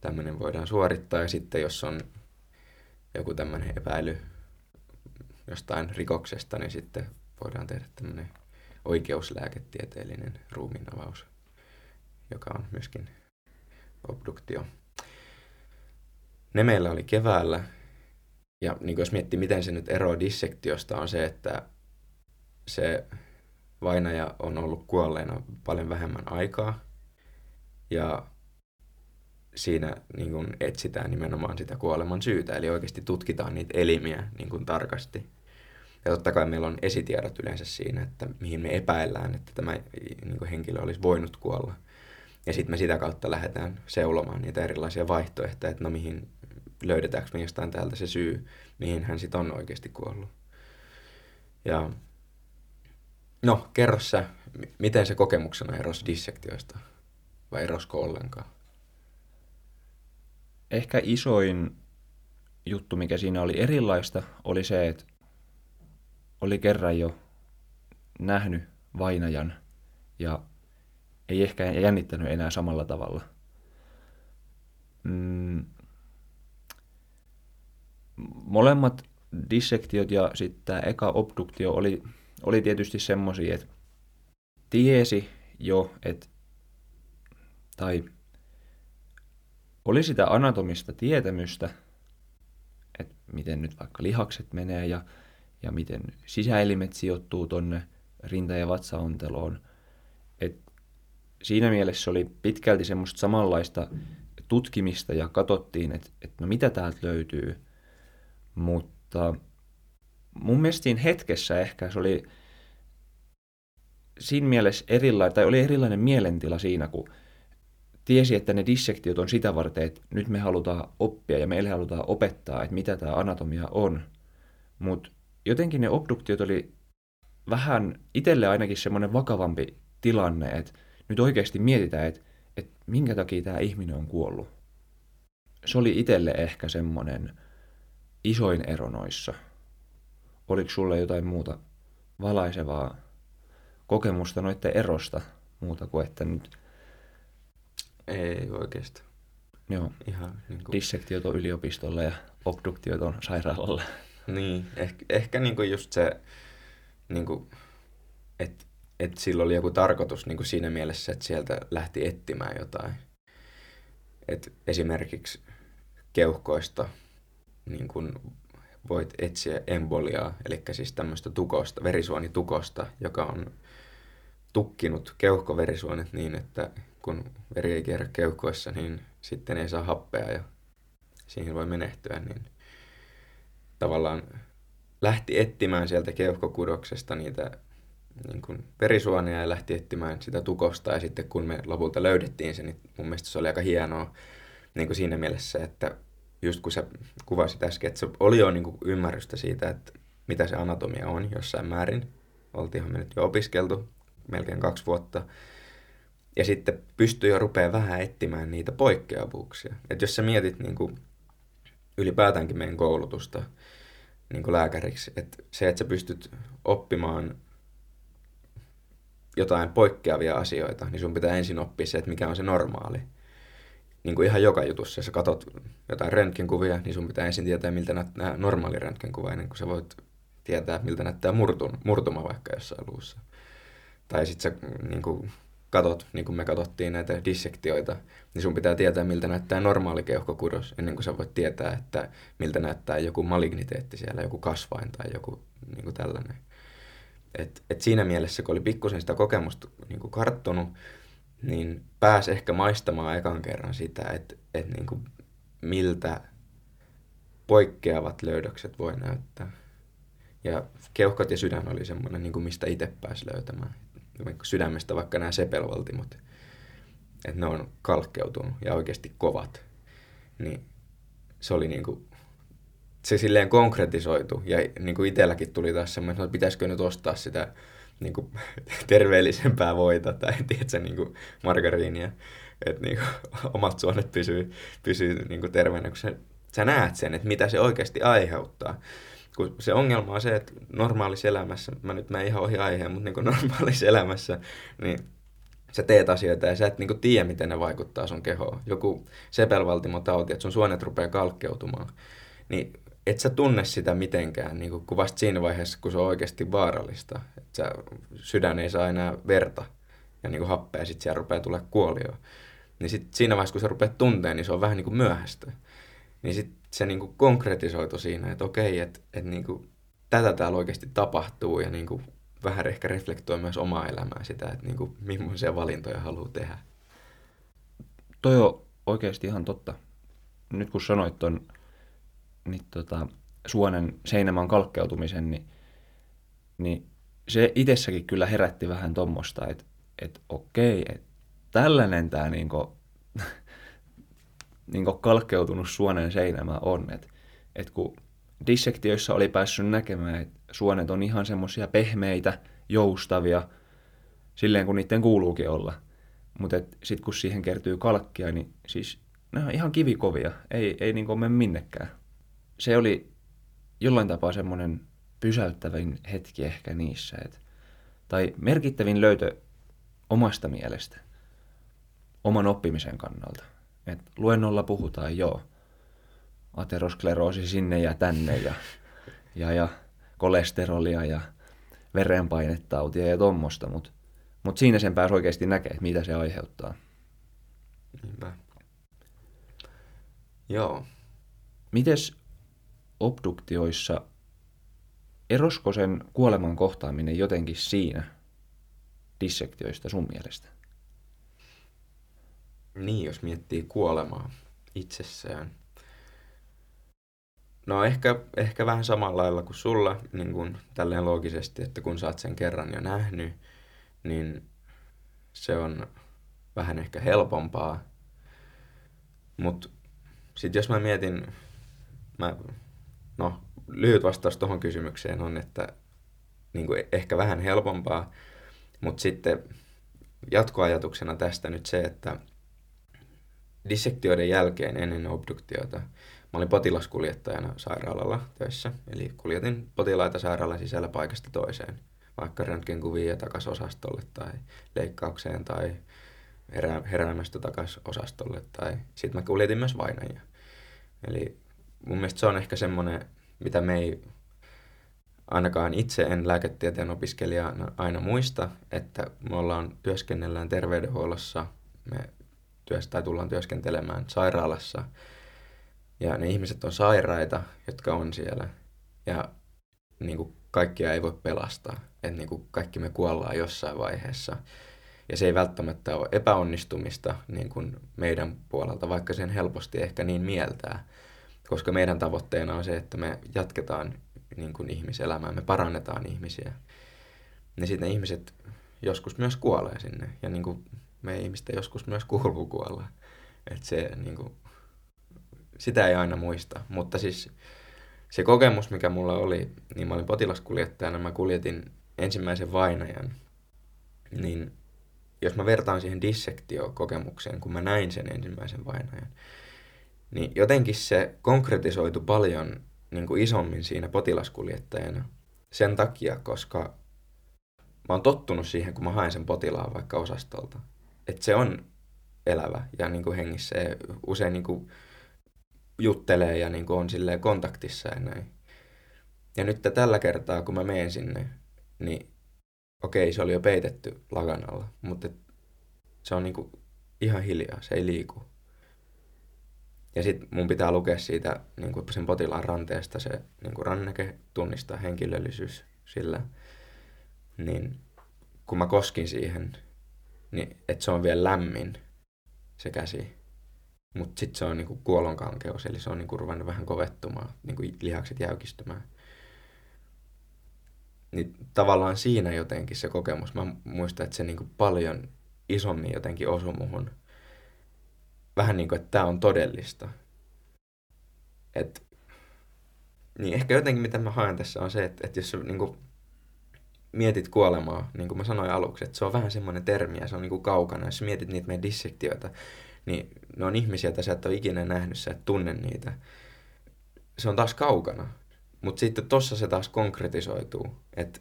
tämmöinen voidaan suorittaa. Ja sitten jos on joku tämmöinen epäily jostain rikoksesta, niin sitten voidaan tehdä tämmöinen oikeuslääketieteellinen ruumiinavaus, joka on myöskin obduktio. Ne meillä oli keväällä, ja niin jos miettii, miten se nyt eroaa dissektiosta, on se, että se vainaja on ollut kuolleena paljon vähemmän aikaa, ja siinä niin kuin etsitään nimenomaan sitä kuoleman syytä, eli oikeasti tutkitaan niitä elimiä niin kuin tarkasti. Ja totta kai meillä on esitiedot yleensä siinä, että mihin me epäillään, että tämä niin kuin henkilö olisi voinut kuolla. Ja sitten me sitä kautta lähdetään seulomaan niitä erilaisia vaihtoehtoja, että no mihin löydetäänkö me jostain täältä se syy, mihin hän sitten on oikeasti kuollut. Ja no, kerro sä, miten se kokemuksena erosi dissektioista, vai erosko ollenkaan? Ehkä isoin juttu, mikä siinä oli erilaista, oli se, että oli kerran jo nähnyt vainajan ja ei ehkä jännittänyt enää samalla tavalla. Mm. Molemmat dissektiot ja sitten tämä eka obduktio oli, oli tietysti semmoisia, että tiesi jo, että tai oli sitä anatomista tietämystä, että miten nyt vaikka lihakset menee ja ja miten sisäelimet sijoittuu tonne rinta- ja vatsaonteloon. Et siinä mielessä oli pitkälti semmoista samanlaista tutkimista ja katsottiin, että et no mitä täältä löytyy. Mutta mun mielestä siinä hetkessä ehkä se oli siinä mielessä erilainen, tai oli erilainen mielentila siinä, kun tiesi, että ne dissektiot on sitä varten, että nyt me halutaan oppia ja meille halutaan opettaa, että mitä tämä anatomia on. Mutta jotenkin ne obduktiot oli vähän itselle ainakin semmoinen vakavampi tilanne, että nyt oikeasti mietitään, että, että minkä takia tämä ihminen on kuollut. Se oli itselle ehkä semmoinen isoin ero noissa. Oliko sulle jotain muuta valaisevaa kokemusta noiden erosta muuta kuin että nyt... Ei oikeastaan. Joo. Ihan niin kuin... Dissektiot on yliopistolla ja obduktiot on sairaalalla. Niin, ehkä, ehkä niinku just se, niinku, että et sillä oli joku tarkoitus niinku siinä mielessä, että sieltä lähti etsimään jotain. Et esimerkiksi keuhkoista niin kun voit etsiä emboliaa, eli siis tämmöistä tukosta, verisuonitukosta, joka on tukkinut keuhkoverisuonet niin, että kun veri ei kierrä keuhkoissa, niin sitten ei saa happea ja siihen voi menehtyä, niin tavallaan lähti etsimään sieltä keuhkokudoksesta niitä niin kuin verisuonia ja lähti etsimään sitä tukosta. Ja sitten kun me lopulta löydettiin se, niin mun mielestä se oli aika hienoa niin kuin siinä mielessä, että just kun sä kuvasit äsken, että se oli jo niin kuin ymmärrystä siitä, että mitä se anatomia on jossain määrin. Oltiinhan me nyt jo opiskeltu melkein kaksi vuotta. Ja sitten pystyi jo rupeaa vähän etsimään niitä poikkeavuuksia. Että jos sä mietit niin kuin ylipäätäänkin meidän koulutusta niin kuin lääkäriksi. Että se, että sä pystyt oppimaan jotain poikkeavia asioita, niin sun pitää ensin oppia se, että mikä on se normaali. Niin kuin ihan joka jutussa, jos sä katot jotain röntgenkuvia, niin sun pitää ensin tietää, miltä näyttää normaali röntgenkuva, ennen kuin sä voit tietää, miltä näyttää murtun, murtuma vaikka jossain luussa. Tai sitten sä niin kuin, katot, niin kuin me katsottiin näitä dissektioita, niin sun pitää tietää, miltä näyttää normaali keuhkokudos, ennen kuin sä voit tietää, että miltä näyttää joku maligniteetti siellä, joku kasvain tai joku niin kuin tällainen. Et, et siinä mielessä, kun oli pikkusen sitä kokemusta niin kuin karttunut, niin pääsi ehkä maistamaan ekan kerran sitä, että et niin kuin miltä poikkeavat löydökset voi näyttää. Ja keuhkot ja sydän oli semmoinen, niin kuin mistä itse pääsi löytämään sydämestä vaikka nämä sepelvaltimot, että ne on kalkkeutunut ja oikeasti kovat, niin se oli niin kuin se silleen konkretisoitu ja niin kuin itselläkin tuli taas semmoinen, että pitäisikö nyt ostaa sitä niin kuin, [laughs] terveellisempää voita tai tiedätkö, niin kuin margariinia, että niin kuin, [laughs] omat suonet pysyy, pysyy niin kuin terveenä, kun sä, sä näet sen, että mitä se oikeasti aiheuttaa. Kun se ongelma on se, että normaalissa elämässä, mä nyt mä ihan ohi aiheen, mutta niin kuin [laughs] normaalissa elämässä, niin sä teet asioita ja sä et niin kuin tiedä, miten ne vaikuttaa sun kehoon. Joku sepelvaltimotauti, että sun suonet rupeaa kalkkeutumaan. Niin et sä tunne sitä mitenkään, niin kuin vasta siinä vaiheessa, kun se on oikeasti vaarallista. Että sä, sydän ei saa enää verta ja niin kuin happea, sitten siellä rupeaa tulee kuolio. Niin sit siinä vaiheessa, kun sä rupeat tunteen, niin se on vähän niin kuin myöhäistä. Niin sit se niin kuin konkretisoitu siinä, että okei, että että niin kuin, tätä täällä oikeasti tapahtuu ja niin kuin vähän ehkä reflektoi myös omaa elämää sitä, että niin kuin, millaisia valintoja haluaa tehdä. Toi on oikeasti ihan totta. Nyt kun sanoit ton niin tota, suonen seinämaan kalkkeutumisen, niin, niin se itsessäkin kyllä herätti vähän tuommoista, että et okei, et tällainen tämä niinku, [laughs] niinku kalkkeutunut suonen seinämä on. Että et kun dissektioissa oli päässyt näkemään, että suonet on ihan semmoisia pehmeitä, joustavia, silleen kun niiden kuuluukin olla. Mutta sitten kun siihen kertyy kalkkia, niin siis ne on ihan kivikovia, ei, ei niinku mene minnekään se oli jollain tapaa semmoinen pysäyttävin hetki ehkä niissä. Et, tai merkittävin löytö omasta mielestä, oman oppimisen kannalta. Et luennolla puhutaan joo, ateroskleroosi sinne ja tänne ja, ja, ja kolesterolia ja verenpainetautia ja tommosta, mutta mut siinä sen pääsi oikeasti näkee, että mitä se aiheuttaa. Niinpä. Joo. Mites obduktioissa, erosko sen kuoleman kohtaaminen jotenkin siinä dissektioista sun mielestä? Niin, jos miettii kuolemaa itsessään. No ehkä, ehkä vähän samalla lailla kuin sulla, niin kuin tälleen loogisesti, että kun sä oot sen kerran jo nähnyt, niin se on vähän ehkä helpompaa. Mutta sitten jos mä mietin, mä No, lyhyt vastaus tuohon kysymykseen on, että niin kuin ehkä vähän helpompaa, mutta sitten jatkoajatuksena tästä nyt se, että dissektioiden jälkeen ennen obduktiota mä olin potilaskuljettajana sairaalalla töissä, eli kuljetin potilaita sairaalan sisällä paikasta toiseen, vaikka röntgenkuvia takaisin osastolle tai leikkaukseen tai herää, heräämästä takaisin osastolle tai sitten mä kuljetin myös vainajia. Eli mun mielestä se on ehkä semmoinen, mitä me ei ainakaan itse en lääketieteen opiskelijana aina muista, että me ollaan työskennellään terveydenhuollossa, me työstä tai tullaan työskentelemään sairaalassa ja ne ihmiset on sairaita, jotka on siellä ja niin kuin kaikkia ei voi pelastaa, että niin kuin kaikki me kuollaan jossain vaiheessa. Ja se ei välttämättä ole epäonnistumista niin kuin meidän puolelta, vaikka sen helposti ehkä niin mieltää koska meidän tavoitteena on se, että me jatketaan niin kuin ihmiselämää, me parannetaan ihmisiä. Niin sitten ihmiset joskus myös kuolee sinne, ja niin kuin me ihmisten joskus myös kuuluu kuolla. Et se, niin kuin, sitä ei aina muista, mutta siis se kokemus, mikä mulla oli, niin mä olin potilaskuljettajana, mä kuljetin ensimmäisen vainajan, niin jos mä vertaan siihen dissektio-kokemukseen, kun mä näin sen ensimmäisen vainajan, niin jotenkin se konkretisoitu paljon niin kuin isommin siinä potilaskuljettajana sen takia, koska mä oon tottunut siihen, kun mä haen sen potilaan vaikka osastolta. Että se on elävä ja niin kuin hengissä ja usein niin kuin juttelee ja niin kuin on silleen kontaktissa ja näin. Ja nyt tällä kertaa, kun mä menen sinne, niin okei, se oli jo peitetty laganalla, mutta se on niin kuin ihan hiljaa, se ei liiku. Ja sitten mun pitää lukea siitä niin kuin sen potilaan ranteesta se niin kuin ranneke, tunnistaa henkilöllisyys sillä. Niin kun mä koskin siihen, niin että se on vielä lämmin se käsi. Mutta sitten se on niinku kuolonkankeus, eli se on niinku ruvennut vähän kovettumaan, niinku lihakset jäykistymään. Niin tavallaan siinä jotenkin se kokemus, mä muistan, että se niinku paljon isommin jotenkin osui muhun vähän niin kuin, että tämä on todellista. Et Niin ehkä jotenkin mitä mä haen tässä on se, että, että jos sä niin kuin, mietit kuolemaa, niin kuin mä sanoin aluksi, että se on vähän semmoinen termi ja se on niin kuin kaukana. Jos mietit niitä meidän dissektioita, niin ne on ihmisiä, joita sä et ole ikinä nähnyt, sä et tunne niitä. Se on taas kaukana. Mutta sitten tossa se taas konkretisoituu, että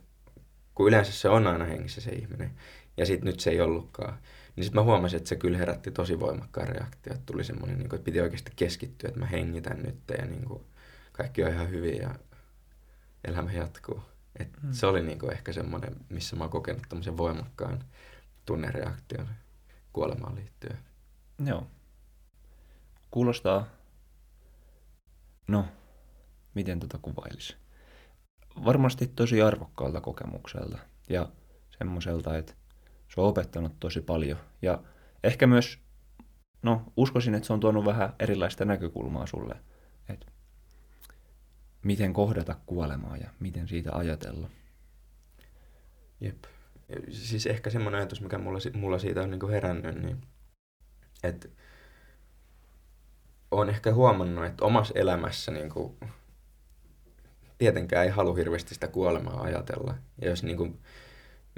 kun yleensä se on aina hengissä se ihminen, ja sitten nyt se ei ollutkaan, niin sitten mä huomasin, että se kyllä herätti tosi voimakkaan reaktio, että tuli semmoinen, niin kuin, että piti oikeasti keskittyä, että mä hengitän nyt ja niin kuin, kaikki on ihan hyvin ja elämä jatkuu. Et mm. Se oli niin kuin ehkä semmoinen, missä mä oon kokenut tämmöisen voimakkaan tunnereaktion kuolemaan liittyen. Joo. Kuulostaa, no, miten tota kuvailisi? Varmasti tosi arvokkaalta kokemukselta ja semmoiselta, että se on opettanut tosi paljon. Ja ehkä myös, no uskoisin, että se on tuonut vähän erilaista näkökulmaa sulle, että miten kohdata kuolemaa ja miten siitä ajatella. Jep. Siis ehkä semmoinen ajatus, mikä mulla, mulla siitä on niin herännyt, niin että olen ehkä huomannut, että omassa elämässä niin kuin, tietenkään ei halua hirveästi sitä kuolemaa ajatella. Ja jos niin kuin,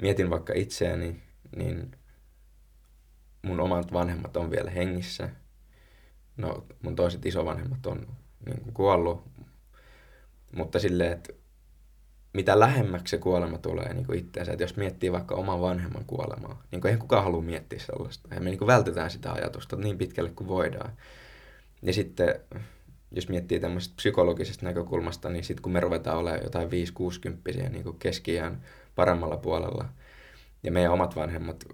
mietin vaikka itseäni, niin mun omat vanhemmat on vielä hengissä. No, mun toiset isovanhemmat on niin kuin, kuollut. Mutta silleen, että mitä lähemmäksi se kuolema tulee niin kuin että jos miettii vaikka oman vanhemman kuolemaa, niin kuin eihän kukaan halua miettiä sellaista. Ja me niin kuin vältetään sitä ajatusta niin pitkälle kuin voidaan. Ja sitten, jos miettii tämmöisestä psykologisesta näkökulmasta, niin sitten kun me ruvetaan olemaan jotain 5-60 niin keskiään paremmalla puolella, ja meidän omat vanhemmat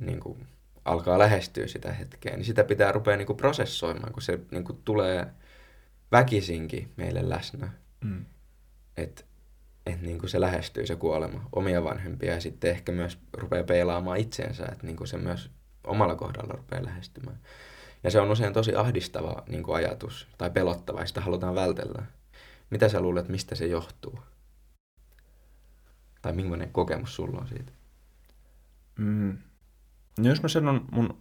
niin kuin, alkaa lähestyä sitä hetkeä, niin sitä pitää rupea niin kuin, prosessoimaan, kun se niin kuin, tulee väkisinkin meille läsnä. Mm. Että et, niin kuin se lähestyy se kuolema omia vanhempia ja sitten ehkä myös rupeaa peilaamaan itseensä, että niin kuin se myös omalla kohdalla rupeaa lähestymään. Ja se on usein tosi ahdistava niin kuin ajatus tai pelottava ja sitä halutaan vältellä. Mitä sä luulet, mistä se johtuu? Tai millainen kokemus sulla on siitä? Mm. No jos mä sanon mun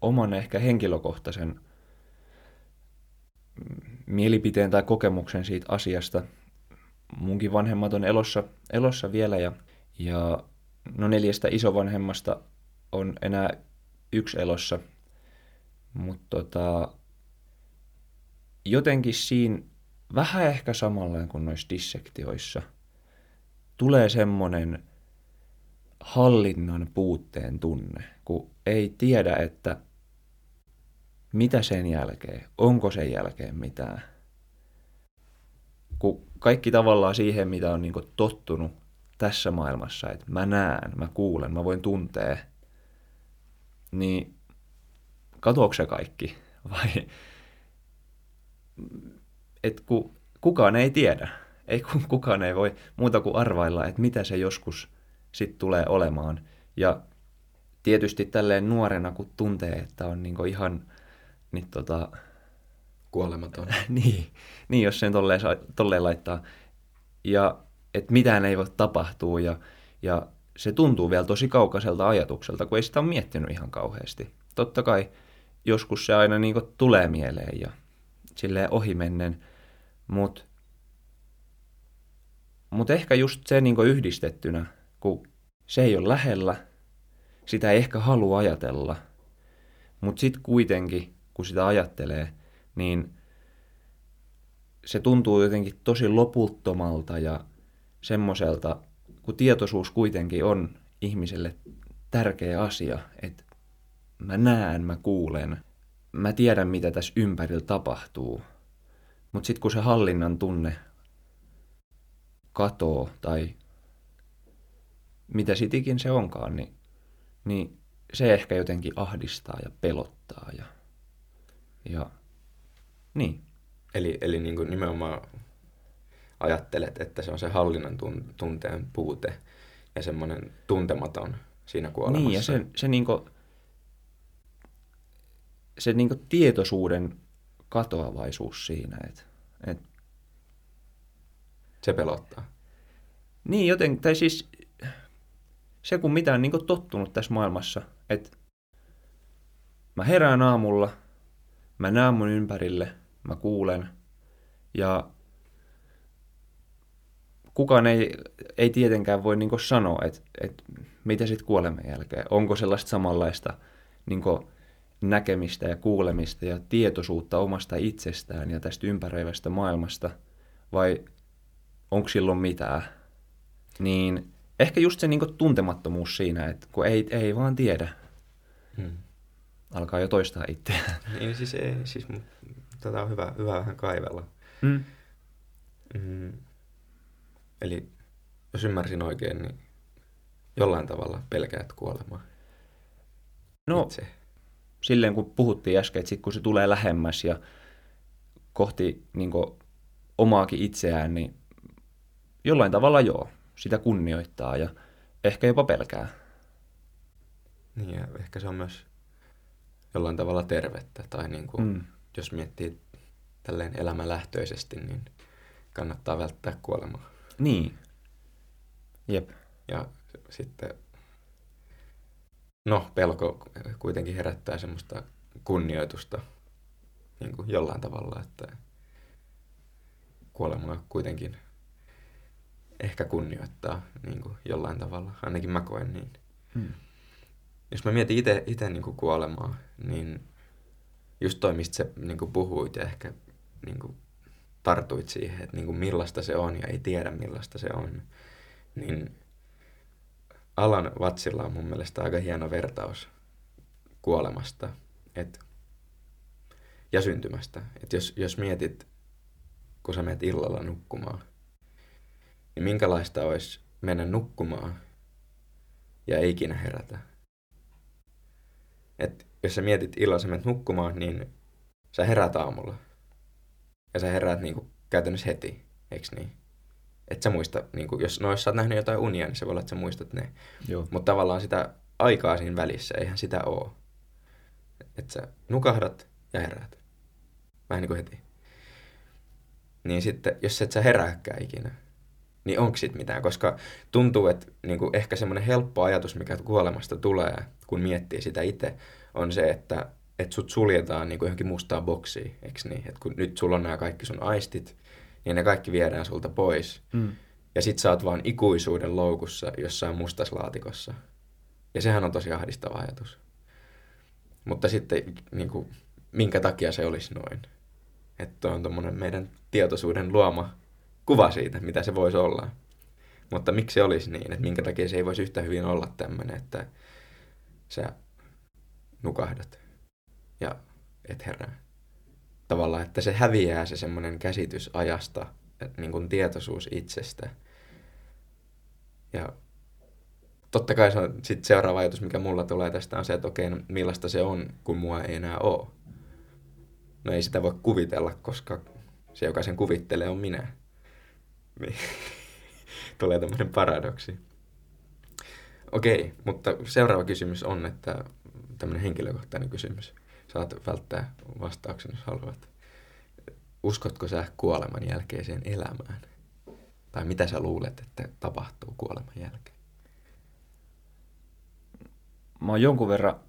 oman ehkä henkilökohtaisen mielipiteen tai kokemuksen siitä asiasta. Munkin vanhemmat on elossa, elossa vielä ja, ja no neljästä isovanhemmasta on enää yksi elossa. Mutta tota, jotenkin siinä vähän ehkä samalla kuin noissa dissektioissa tulee semmoinen hallinnan puutteen tunne, kun ei tiedä, että mitä sen jälkeen, onko sen jälkeen mitään. Kun kaikki tavallaan siihen, mitä on niin tottunut tässä maailmassa, että mä näen, mä kuulen, mä voin tuntea, niin katoako se kaikki? Vai et ku, kukaan ei tiedä. Ei kukaan ei voi muuta kuin arvailla, että mitä se joskus sitten tulee olemaan. Ja tietysti tälleen nuorena, kun tuntee, että on niinku ihan niin tota... Kuolematon. [laughs] niin, niin, jos sen tolleen, tolleen laittaa. Ja että mitään ei voi tapahtua ja, ja se tuntuu vielä tosi kaukaiselta ajatukselta, kun ei sitä ole miettinyt ihan kauheasti. Totta kai joskus se aina niin tulee mieleen ja silleen ohimennen, mutta mut ehkä just se niin yhdistettynä, kun se ei ole lähellä, sitä ei ehkä halua ajatella, mutta sitten kuitenkin, kun sitä ajattelee, niin se tuntuu jotenkin tosi loputtomalta ja semmoiselta, kun tietoisuus kuitenkin on ihmiselle tärkeä asia, että mä näen, mä kuulen, mä tiedän mitä tässä ympärillä tapahtuu. Mutta sitten kun se hallinnan tunne katoo tai mitä sitikin se onkaan, niin, niin se ehkä jotenkin ahdistaa ja pelottaa. Ja, ja niin. Eli, eli niin kuin nimenomaan ajattelet, että se on se hallinnan tunteen puute ja semmoinen tuntematon siinä kuolemassa. Niin, ja se, se niin kuin, se niin tietoisuuden katoavaisuus siinä. Et, et... Se pelottaa. Niin, joten, tai siis se kun mitä on niin tottunut tässä maailmassa, että mä herään aamulla, mä näen mun ympärille, mä kuulen ja kukaan ei, ei tietenkään voi niin sanoa, että, että mitä sitten kuoleman jälkeen. Onko sellaista samanlaista niin näkemistä ja kuulemista ja tietoisuutta omasta itsestään ja tästä ympäröivästä maailmasta, vai onko silloin mitään? Niin ehkä just se niin tuntemattomuus siinä, että kun ei, ei vaan tiedä. Hmm. Alkaa jo toistaa itseään. [laughs] Niin siis ei, siis tätä on hyvä, hyvä vähän kaivella. Hmm. Mm. Eli jos ymmärsin oikein, niin jollain tavalla pelkäät kuolemaa. No, Itse. silleen kun puhuttiin äsken, että sit kun se tulee lähemmäs ja kohti niin kuin, omaakin itseään, niin jollain tavalla joo, sitä kunnioittaa ja ehkä jopa pelkää. Niin ja ehkä se on myös jollain tavalla tervettä tai niin kuin, mm. jos miettii tälleen elämälähtöisesti, niin kannattaa välttää kuolemaa. Niin. Jep. Ja sitten, no pelko kuitenkin herättää semmoista kunnioitusta niin kuin jollain tavalla, että kuolemaa kuitenkin ehkä kunnioittaa niin kuin jollain tavalla. Ainakin mä koen niin. Hmm. Jos mä mietin itse niin kuolemaa, niin just toi, mistä sä niin kuin puhuit ja ehkä niin kuin tartuit siihen, että niin kuin millaista se on ja ei tiedä millaista se on, niin Alan Vatsilla on mun mielestä aika hieno vertaus kuolemasta et, ja syntymästä. Et jos, jos mietit, kun sä menet illalla nukkumaan, niin minkälaista olisi mennä nukkumaan ja ei ikinä herätä. Et jos sä mietit illalla, sä menet nukkumaan, niin sä herät aamulla – ja sä heräät niin kuin, käytännössä heti, eikö niin? Et sä muista, niin kuin, jos, no, jos sä oot nähnyt jotain unia, niin se voi olla, että sä muistat ne. Mutta tavallaan sitä aikaa siinä välissä, eihän sitä oo. Että sä nukahdat ja heräät. Vähän niin kuin heti. Niin sitten, jos et sä herääkään ikinä, niin onko sit mitään? Koska tuntuu, että niin kuin ehkä semmoinen helppo ajatus, mikä kuolemasta tulee, kun miettii sitä itse, on se, että että sut suljetaan niin kuin johonkin mustaan boksiin, eikö niin? Että kun nyt sulla on nämä kaikki sun aistit, niin ne kaikki viedään sulta pois. Mm. Ja sit sä oot vaan ikuisuuden loukussa jossain mustaslaatikossa. Ja sehän on tosi ahdistava ajatus. Mutta sitten niin kuin, minkä takia se olisi noin? Että on tuommoinen meidän tietoisuuden luoma kuva siitä, mitä se voisi olla. Mutta miksi olisi niin? Että minkä takia se ei voisi yhtä hyvin olla tämmöinen, että sä nukahdat ja et herää. Tavallaan, että se häviää se semmoinen käsitys ajasta, niin kuin tietoisuus itsestä. Ja totta kai se on sit seuraava ajatus, mikä mulla tulee tästä, on se, että okei, no, millaista se on, kun mua ei enää ole. No ei sitä voi kuvitella, koska se, joka sen kuvittelee, on minä. [laughs] Tulee tämmöinen paradoksi. Okei, mutta seuraava kysymys on, että tämmöinen henkilökohtainen kysymys. Saat välttää vastauksen, jos haluat. Uskotko sä kuoleman jälkeiseen elämään? Tai mitä sä luulet, että tapahtuu kuoleman jälkeen? Mä oon jonkun verran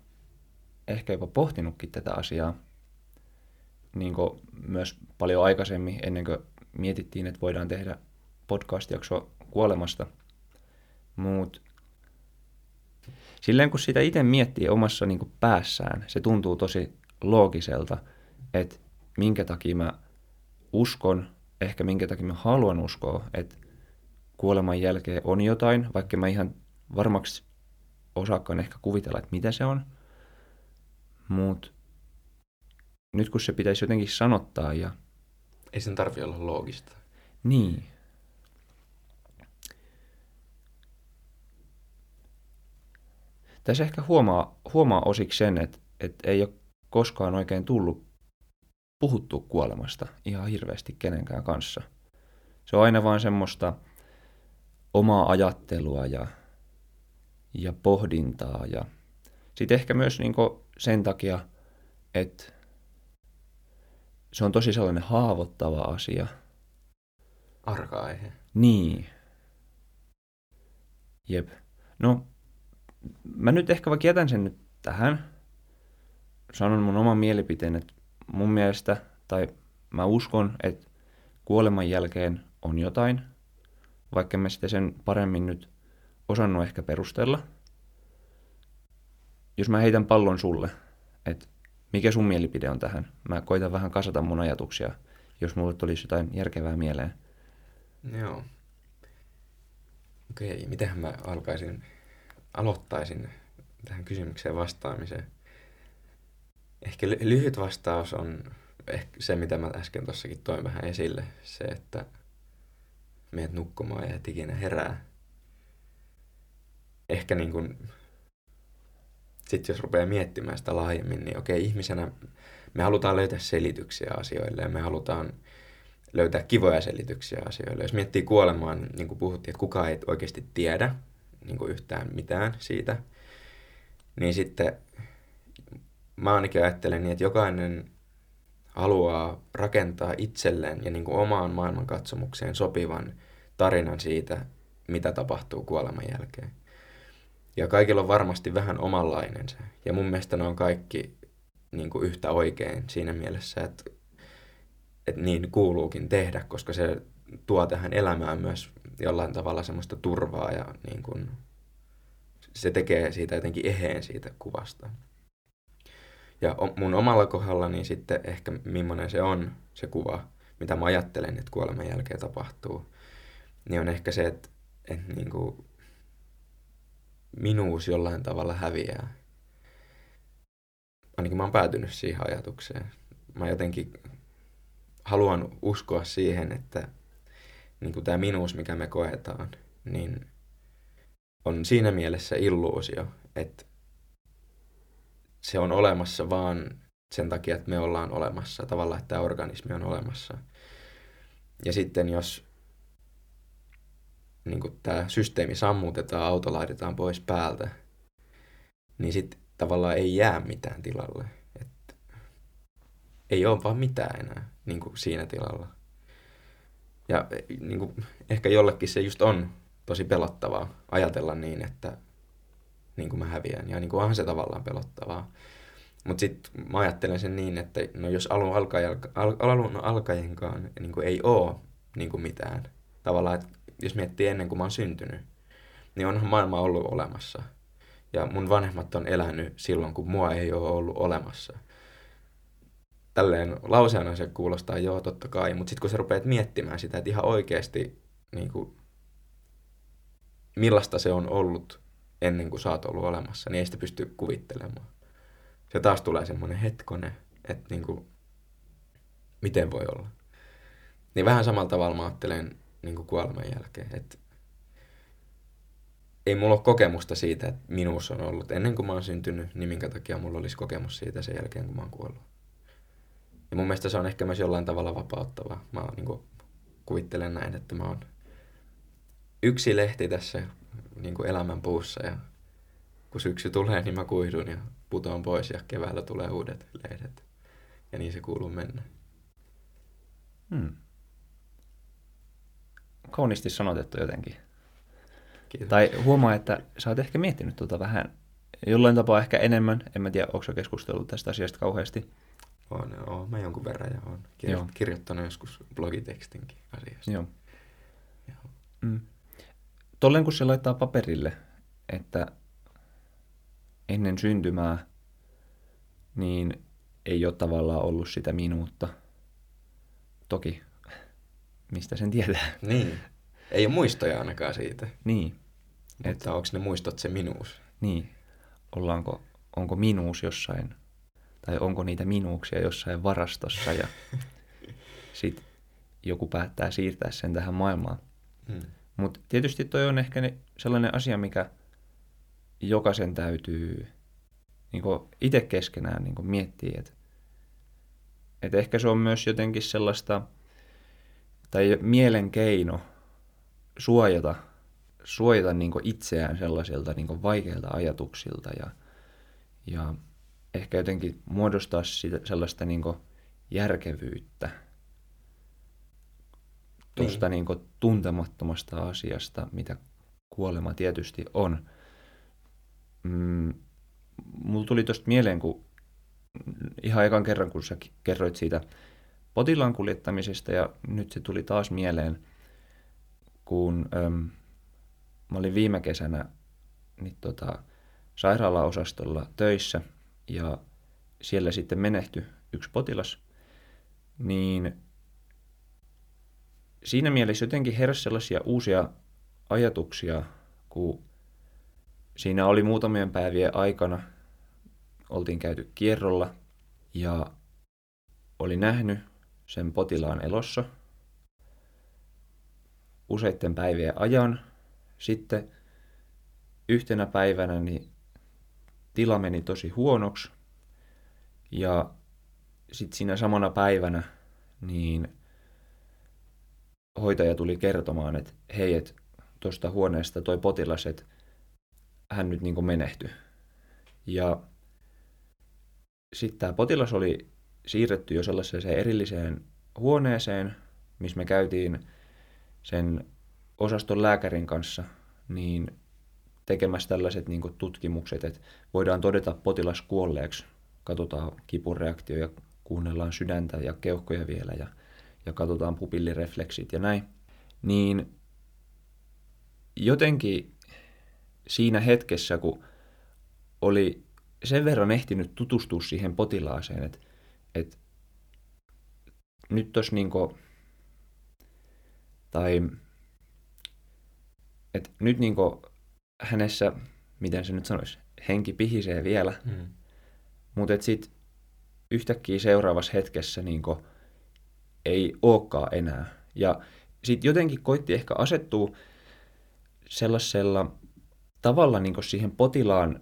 ehkä jopa pohtinutkin tätä asiaa. Niin myös paljon aikaisemmin, ennen kuin mietittiin, että voidaan tehdä podcast-jaksoa kuolemasta. Mutta silleen kun sitä itse miettii omassa niin kuin päässään, se tuntuu tosi loogiselta, että minkä takia mä uskon, ehkä minkä takia mä haluan uskoa, että kuoleman jälkeen on jotain, vaikka mä ihan varmaksi osaakaan ehkä kuvitella, että mitä se on. Mutta nyt kun se pitäisi jotenkin sanottaa ja... Ei sen tarvi olla loogista. Niin. Tässä ehkä huomaa, huomaa osiksi sen, että, että ei ole koskaan oikein tullut puhuttu kuolemasta ihan hirveästi kenenkään kanssa. Se on aina vain semmoista omaa ajattelua ja, ja pohdintaa. Ja sitten ehkä myös niin sen takia, että se on tosi sellainen haavoittava asia. Arka aihe. Niin. Jep. No, mä nyt ehkä vaikka jätän sen nyt tähän. Sanon mun oman mielipiteen, että mun mielestä, tai mä uskon, että kuoleman jälkeen on jotain. vaikka mä sitä sen paremmin nyt osannut ehkä perustella. Jos mä heitän pallon sulle, että mikä sun mielipide on tähän? Mä koitan vähän kasata mun ajatuksia, jos mulle tulisi jotain järkevää mieleen. Joo. Okei, miten mä alkaisin, aloittaisin tähän kysymykseen vastaamiseen? Ehkä lyhyt vastaus on ehkä se, mitä mä äsken tuossakin toin vähän esille. Se, että meet nukkumaan ja et ikinä herää. Ehkä niin kuin, sit jos rupeaa miettimään sitä laajemmin, niin okei, ihmisenä me halutaan löytää selityksiä asioille ja me halutaan löytää kivoja selityksiä asioille. Jos miettii kuolemaa, niin, kuin puhuttiin, että kukaan ei oikeasti tiedä niin kuin yhtään mitään siitä, niin sitten mä ainakin ajattelen niin, että jokainen haluaa rakentaa itselleen ja niin kuin omaan maailmankatsomukseen sopivan tarinan siitä, mitä tapahtuu kuoleman jälkeen. Ja kaikilla on varmasti vähän omanlainensa. Ja mun mielestä ne on kaikki niin kuin yhtä oikein siinä mielessä, että, että niin kuuluukin tehdä, koska se tuo tähän elämään myös jollain tavalla semmoista turvaa ja niin kuin, se tekee siitä jotenkin eheen siitä kuvasta. Ja mun omalla kohdallani niin sitten ehkä millainen se on, se kuva, mitä mä ajattelen, että kuoleman jälkeen tapahtuu, niin on ehkä se, että, että niin kuin minuus jollain tavalla häviää. Ainakin mä oon päätynyt siihen ajatukseen. Mä jotenkin haluan uskoa siihen, että niin kuin tämä minuus, mikä me koetaan, niin on siinä mielessä illuusio, että se on olemassa vaan sen takia, että me ollaan olemassa. Tavallaan, että tämä organismi on olemassa. Ja sitten jos niin kuin tämä systeemi sammutetaan, auto laitetaan pois päältä, niin sitten tavallaan ei jää mitään tilalle. Et ei ole vaan mitään enää niin kuin siinä tilalla. Ja niin kuin, ehkä jollekin se just on tosi pelottavaa ajatella niin, että niin kuin mä häviän. Ja niin kuin onhan se tavallaan pelottavaa. Mutta sitten mä ajattelen sen niin, että no jos alun, alkaja, al, alun alkajenkaan niin kuin ei ole niin kuin mitään, tavallaan, että jos miettii ennen kuin mä oon syntynyt, niin onhan maailma ollut olemassa. Ja mun vanhemmat on elänyt silloin, kun mua ei ole ollut olemassa. Tälleen lauseena se kuulostaa, joo, totta kai, mutta sitten kun sä rupeat miettimään sitä, että ihan oikeasti niin kuin, millaista se on ollut ennen kuin sä oot ollut olemassa, niin ei sitä pysty kuvittelemaan. Se taas tulee semmoinen hetkone, että niin kuin, miten voi olla. Niin vähän samalla tavalla mä ajattelen niin kuin kuoleman jälkeen, että ei mulla ole kokemusta siitä, että minuus on ollut ennen kuin mä oon syntynyt, niin minkä takia mulla olisi kokemus siitä sen jälkeen, kun mä oon kuollut. Ja mun mielestä se on ehkä myös jollain tavalla vapauttavaa. Mä niin kuin, kuvittelen näin, että mä oon yksi lehti tässä niin kuin elämän puussa ja kun syksy tulee, niin mä kuidun ja putoan pois ja keväällä tulee uudet lehdet. Ja niin se kuuluu mennä. Hmm. Kauniisti sanotettu jotenkin. Kiitos. Tai huomaa, että sä oot ehkä miettinyt tuota vähän jollain tapaa ehkä enemmän. En mä tiedä, onko keskustellut tästä asiasta kauheasti. On, on mä jonkun verran ja on kirjo- Joo. kirjoittanut joskus blogitekstinkin asiasta. Joo. Joo. Mm. Tolleen kun se laittaa paperille, että ennen syntymää, niin ei ole tavallaan ollut sitä minuutta. Toki, mistä sen tietää. Niin, ei ole muistoja ainakaan siitä. Niin. Mutta että, onko ne muistot se minuus? Niin, ollaanko, onko minuus jossain, tai onko niitä minuuksia jossain varastossa ja [laughs] sitten joku päättää siirtää sen tähän maailmaan. Hmm. Mutta tietysti toi on ehkä ne, sellainen asia, mikä jokaisen täytyy niin itse keskenään niin miettiä, että et ehkä se on myös jotenkin sellaista, tai mielen keino suojata, suojata niin itseään sellaisilta niin vaikeilta ajatuksilta ja, ja ehkä jotenkin muodostaa sitä, sellaista niin järkevyyttä tuosta niin. niin tuntemattomasta asiasta, mitä kuolema tietysti on. Mm, mulla tuli tuosta mieleen, kun ihan ekan kerran, kun sä kerroit siitä potilaan kuljettamisesta, ja nyt se tuli taas mieleen, kun äm, mä olin viime kesänä niin tota, sairaalaosastolla töissä ja siellä sitten menehtyi yksi potilas, niin siinä mielessä jotenkin heräsi sellaisia uusia ajatuksia, kun siinä oli muutamien päivien aikana, oltiin käyty kierrolla ja oli nähnyt sen potilaan elossa useiden päivien ajan. Sitten yhtenä päivänä niin tila meni tosi huonoksi ja sitten siinä samana päivänä niin hoitaja tuli kertomaan, että hei, että tuosta huoneesta toi potilas, että hän nyt niin menehtyi. Ja sitten tämä potilas oli siirretty jo sellaiseen erilliseen huoneeseen, missä me käytiin sen osaston lääkärin kanssa niin tekemässä tällaiset niin tutkimukset, että voidaan todeta potilas kuolleeksi. Katsotaan kipureaktio ja kuunnellaan sydäntä ja keuhkoja vielä ja, ja katsotaan pupillirefleksit ja näin. Niin jotenkin siinä hetkessä, kun oli sen verran ehtinyt tutustua siihen potilaaseen, että, että nyt tos niinku, tai että nyt niinku hänessä, miten se nyt sanoisi, henki pihisee vielä, mm. mutta sitten yhtäkkiä seuraavassa hetkessä niinku ei olekaan enää. Ja sitten jotenkin koitti ehkä asettua sellaisella tavalla niin siihen potilaan,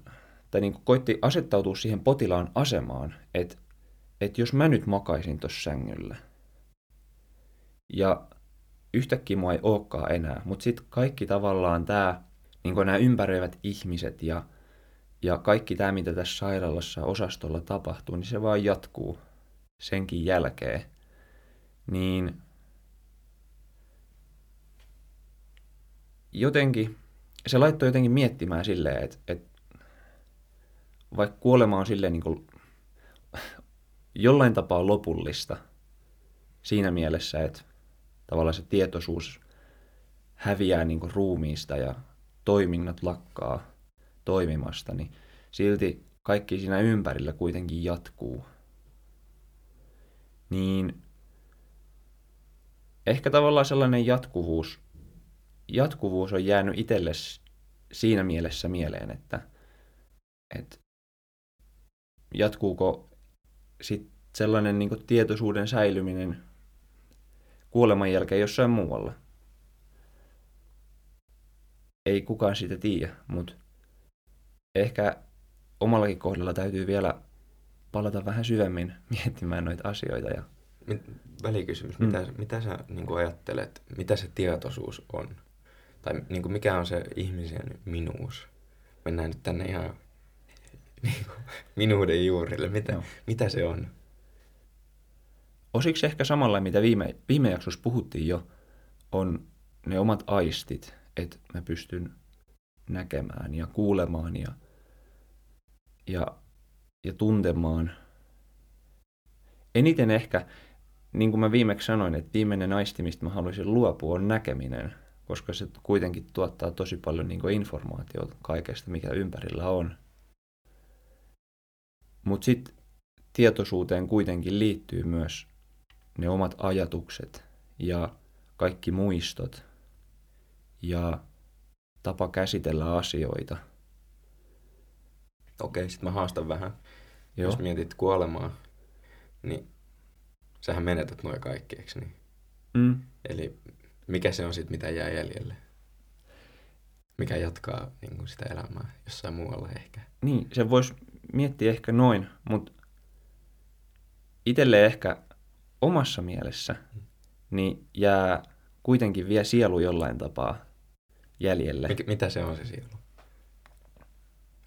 tai niin koitti asettautua siihen potilaan asemaan, että, että jos mä nyt makaisin tuossa sängyllä, ja yhtäkkiä mua ei olekaan enää, mutta sitten kaikki tavallaan tämä, niin nämä ympäröivät ihmiset ja, ja kaikki tämä, mitä tässä sairaalassa osastolla tapahtuu, niin se vaan jatkuu senkin jälkeen. Niin jotenkin se laittoi jotenkin miettimään silleen, että, että vaikka kuolema on silleen niin kuin [laughs] jollain tapaa lopullista siinä mielessä, että tavallaan se tietoisuus häviää niin kuin ruumiista ja toiminnat lakkaa toimimasta, niin silti kaikki siinä ympärillä kuitenkin jatkuu. Niin ehkä tavallaan sellainen jatkuvuus jatkuvuus on jäänyt itselle siinä mielessä mieleen, että, että jatkuuko sit sellainen niin tietoisuuden säilyminen kuoleman jälkeen jossain muualla. Ei kukaan sitä tiedä, mutta ehkä omallakin kohdalla täytyy vielä palata vähän syvemmin miettimään noita asioita. Ja... Välikysymys, mm. mitä, mitä sä niin ajattelet, mitä se tietoisuus on? tai niin kuin mikä on se ihmisen minuus. Mennään nyt tänne ihan [laughs] niin kuin, minuuden juurille. Mitä, no. mitä se on? Osiksi ehkä samalla, mitä viime, viime jaksossa puhuttiin jo, on ne omat aistit, että mä pystyn näkemään ja kuulemaan ja, ja, ja tuntemaan. Eniten ehkä, niin kuin mä viimeksi sanoin, että viimeinen aisti, mistä mä haluaisin luopua, on näkeminen – koska se kuitenkin tuottaa tosi paljon niin informaatiota kaikesta, mikä ympärillä on. Mutta sitten tietoisuuteen kuitenkin liittyy myös ne omat ajatukset ja kaikki muistot ja tapa käsitellä asioita. Okei, sitten mä haastan vähän. Joo. Jos mietit kuolemaa, niin sähän menetät noin kaikki, eikö niin? Mm. Eli mikä se on sitten, mitä jää jäljelle? Mikä jatkaa niin kuin sitä elämää jossain muualla ehkä? Niin, se voisi miettiä ehkä noin, mutta itselleen ehkä omassa mielessä niin jää kuitenkin vielä sielu jollain tapaa jäljelle. Mik, mitä se on se sielu?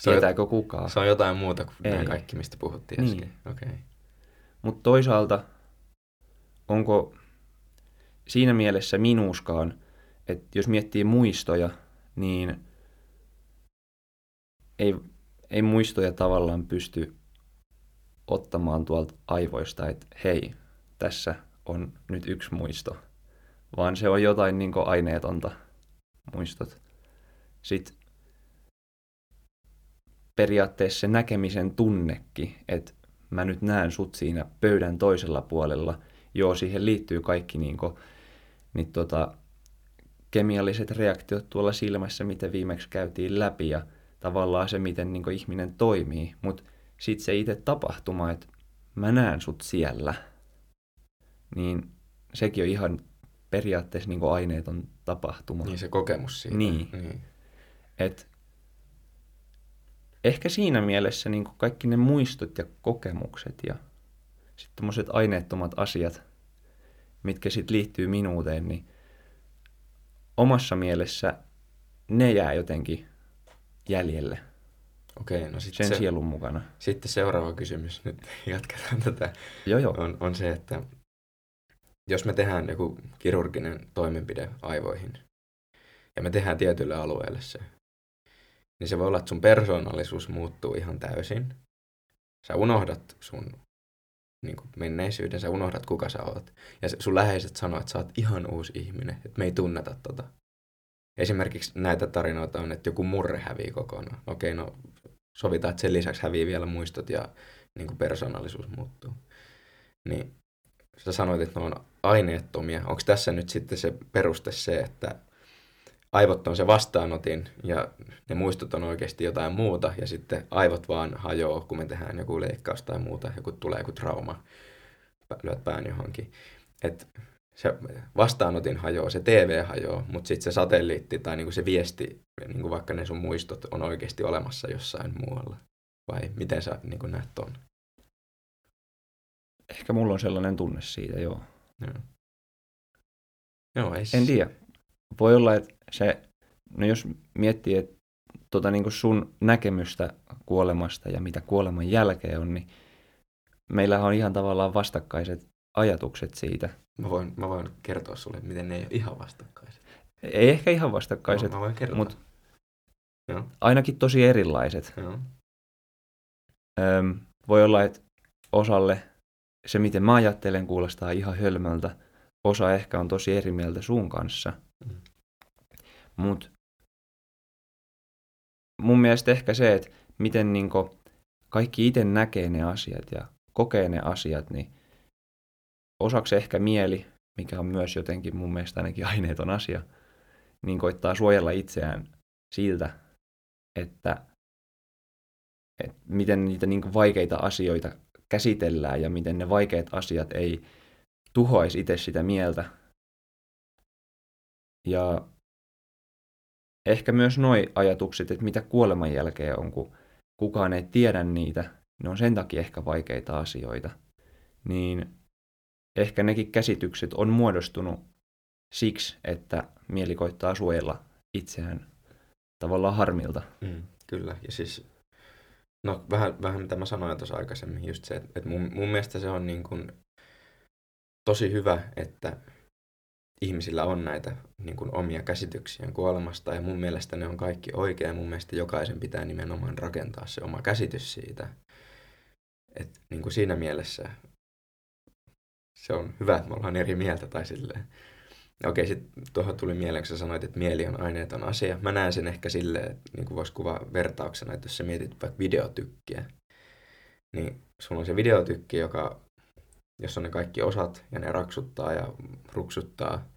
Se Tietääkö on, kukaan? Se on jotain muuta kuin Ei. nämä kaikki, mistä puhuttiin niin. äsken. Okay. Mutta toisaalta, onko siinä mielessä minuuskaan, että jos miettii muistoja, niin ei, ei muistoja tavallaan pysty ottamaan tuolta aivoista, että hei, tässä on nyt yksi muisto, vaan se on jotain niin aineetonta. Muistot. Sitten periaatteessa se näkemisen tunnekin, että mä nyt näen sut siinä pöydän toisella puolella. Joo, siihen liittyy kaikki niin kuin, niin tota, kemialliset reaktiot tuolla silmässä, mitä viimeksi käytiin läpi ja tavallaan se, miten niin ihminen toimii. Mutta sitten se itse tapahtuma, että mä näen sut siellä, niin sekin on ihan periaatteessa niin aineeton tapahtuma. Niin se kokemus siitä. Niin. niin. Et ehkä siinä mielessä niin kaikki ne muistot ja kokemukset ja sitten tämmöiset aineettomat asiat, mitkä sitten liittyy minuuteen, niin omassa mielessä ne jää jotenkin jäljelle. Okei, no sitten sen se, sielun mukana. Sitten seuraava kysymys, nyt jatketaan tätä, joo, joo. On, on se, että jos me tehdään joku kirurginen toimenpide aivoihin, ja me tehdään tietylle alueelle se, niin se voi olla, että sun persoonallisuus muuttuu ihan täysin. Sä unohdat sun niin kuin menneisyyden, sä unohdat kuka sä oot. Ja sun läheiset sanoo, että sä oot ihan uusi ihminen, että me ei tunneta tota. Esimerkiksi näitä tarinoita on, että joku murre hävii kokonaan. Okei, no sovitaan, että sen lisäksi hävii vielä muistot ja niin kuin persoonallisuus muuttuu. Niin sä sanoit, että ne on aineettomia. Onko tässä nyt sitten se peruste se, että aivot on se vastaanotin ja ne muistot on oikeasti jotain muuta ja sitten aivot vaan hajoaa, kun me tehdään joku leikkaus tai muuta, joku tulee joku trauma, lyöt pään johonkin. Et se vastaanotin hajoaa, se TV hajoaa, mutta sitten se satelliitti tai niinku se viesti, niinku vaikka ne sun muistot on oikeasti olemassa jossain muualla. Vai miten sä niinku näet ton? Ehkä mulla on sellainen tunne siitä, joo. Joo. Joo, ei En tiedä. Voi olla, että se, no jos miettii, että tota niin kuin sun näkemystä kuolemasta ja mitä kuoleman jälkeen on, niin meillä on ihan tavallaan vastakkaiset ajatukset siitä. Mä voin, mä voin kertoa sulle, miten ne ei ole ihan vastakkaiset. Ei ehkä ihan vastakkaiset, no, mä voin kertoa. mutta Joo. ainakin tosi erilaiset. Joo. Öm, voi olla, että osalle se, miten mä ajattelen, kuulostaa ihan hölmöltä. Osa ehkä on tosi eri mieltä sun kanssa. Mm. Mutta mun mielestä ehkä se, että miten niinku kaikki itse näkee ne asiat ja kokee ne asiat, niin osaksi ehkä mieli, mikä on myös jotenkin mun mielestä ainakin [laughs] aineeton asia, niin koittaa suojella itseään siltä, että, että miten niitä niin vaikeita asioita käsitellään ja miten ne vaikeat asiat ei tuhoaisi itse sitä mieltä. Ja ehkä myös noi ajatukset, että mitä kuoleman jälkeen on, kun kukaan ei tiedä niitä, ne on sen takia ehkä vaikeita asioita. Niin ehkä nekin käsitykset on muodostunut siksi, että mieli koittaa suojella itseään tavallaan harmilta. Mm, kyllä, ja siis no vähän, vähän mitä mä sanoin tuossa aikaisemmin, just se, että mun, mun mielestä se on niin kuin tosi hyvä, että ihmisillä on näitä niin kuin omia käsityksiä kuolemasta ja mun mielestä ne on kaikki oikein ja mun mielestä jokaisen pitää nimenomaan rakentaa se oma käsitys siitä. Et, niin kuin siinä mielessä se on hyvä, että me ollaan eri mieltä tai silleen. Okei, sitten tuohon tuli mieleen, kun sä sanoit, että mieli on aineeton asia. Mä näen sen ehkä silleen, että niin kuin voisi kuvaa vertauksena, että jos sä mietit vaikka videotykkiä, niin sulla on se videotykki, joka, jos on ne kaikki osat ja ne raksuttaa ja ruksuttaa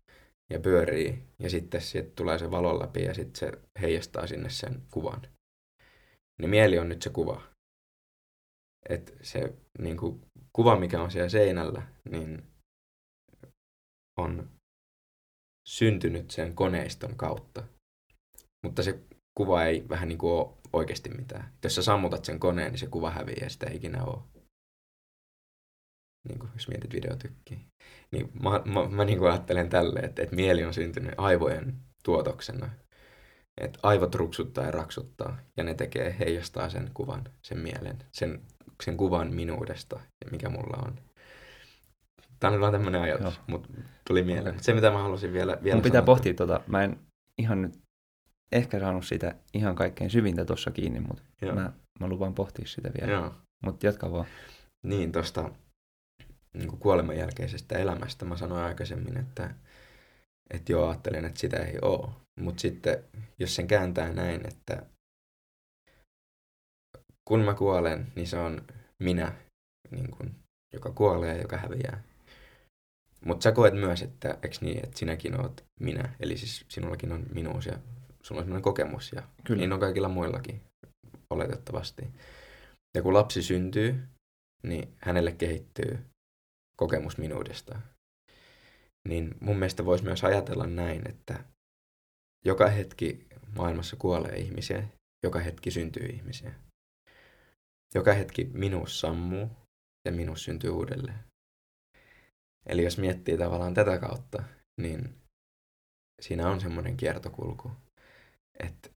ja pyörii ja sitten siitä tulee se valon läpi ja sitten se heijastaa sinne sen kuvan. Niin mieli on nyt se kuva. että se niin kuin, kuva, mikä on siellä seinällä, niin on syntynyt sen koneiston kautta. Mutta se kuva ei vähän niin kuin ole oikeasti mitään. Jos sä sammutat sen koneen, niin se kuva häviää ja sitä ei ikinä ole. Niin kuin jos mietit videotykkiä. Niin mä, mä, mä niin kuin ajattelen tälle, että, että mieli on syntynyt aivojen tuotoksena. Että aivot ruksuttaa ja raksuttaa ja ne tekee, heijastaa sen kuvan, sen mielen, sen, sen kuvan minuudesta, mikä mulla on. Tämä on vaan tämmöinen ajatus, mutta tuli mieleen. Okay. Se, mitä mä halusin vielä, vielä Mun pitää sanoa, pohtia tuota. Mä en ihan nyt ehkä saanut sitä ihan kaikkein syvintä tuossa kiinni, mutta mä, mä lupaan pohtia sitä vielä. Mutta jatka vaan. Niin, tuosta niin kuoleman jälkeisestä elämästä mä sanoin aikaisemmin, että että joo, ajattelen, että sitä ei ole. Mutta sitten, jos sen kääntää näin, että kun mä kuolen, niin se on minä, niin kun, joka kuolee ja joka häviää. Mutta sä koet myös, että eks niin, että sinäkin oot minä, eli siis sinullakin on minuus ja sulla on sellainen kokemus ja Kyllä. niin on kaikilla muillakin oletettavasti. Ja kun lapsi syntyy, niin hänelle kehittyy kokemus minuudesta. Niin mun mielestä voisi myös ajatella näin, että joka hetki maailmassa kuolee ihmisiä, joka hetki syntyy ihmisiä. Joka hetki minuus sammuu ja minuus syntyy uudelleen. Eli jos miettii tavallaan tätä kautta, niin siinä on semmoinen kiertokulku. Että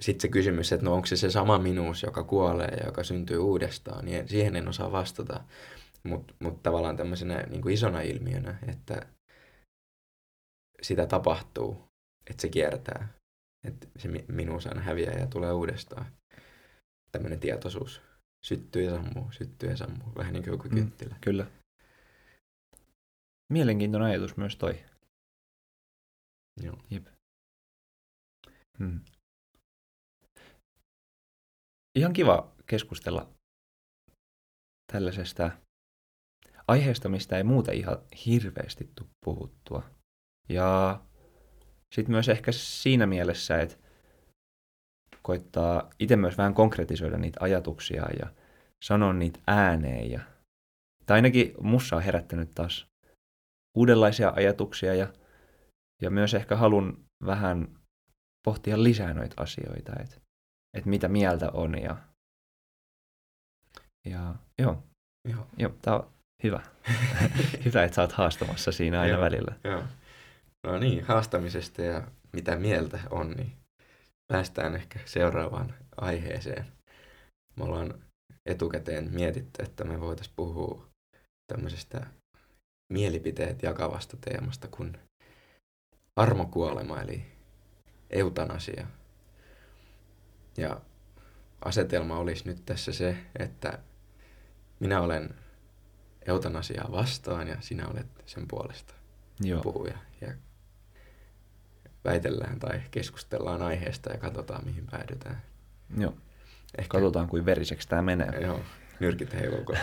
sitten se kysymys, että no onko se se sama minuus, joka kuolee ja joka syntyy uudestaan, niin siihen en osaa vastata. Mutta mut tavallaan tämmöisenä niin kuin isona ilmiönä, että sitä tapahtuu, että se kiertää. Että se minuus aina häviää ja tulee uudestaan. Tämmöinen tietoisuus. Syttyy ja sammuu, syttyy ja sammuu. Vähän niin kuin joku kynttilä. Mm, kyllä. Mielenkiintoinen ajatus myös toi. Joo. Jep. Hmm. Ihan kiva keskustella tällaisesta aiheesta, mistä ei muuten ihan hirveästi tule puhuttua. Ja sitten myös ehkä siinä mielessä, että koittaa itse myös vähän konkretisoida niitä ajatuksia ja sanoa niitä ääneen. Ja, tai ainakin mussa on herättänyt taas uudenlaisia ajatuksia ja, ja myös ehkä halun vähän pohtia lisää noita asioita, että et mitä mieltä on ja, ja joo, joo. joo tämä on hyvä. [laughs] hyvä, että sä oot haastamassa siinä aina joo, välillä. Joo. No niin, haastamisesta ja mitä mieltä on, niin päästään ehkä seuraavaan aiheeseen. Me ollaan etukäteen mietitty, että me voitaisiin puhua tämmöisestä mielipiteet jakavasta teemasta kuin armokuolema, eli eutanasia. Ja asetelma olisi nyt tässä se, että minä olen eutanasiaa vastaan ja sinä olet sen puolesta Joo. puhuja. Ja väitellään tai keskustellaan aiheesta ja katsotaan, mihin päädytään. Joo. Ehkä... Katsotaan, kuin veriseksi tämä menee. Joo, nyrkit heiluu [laughs]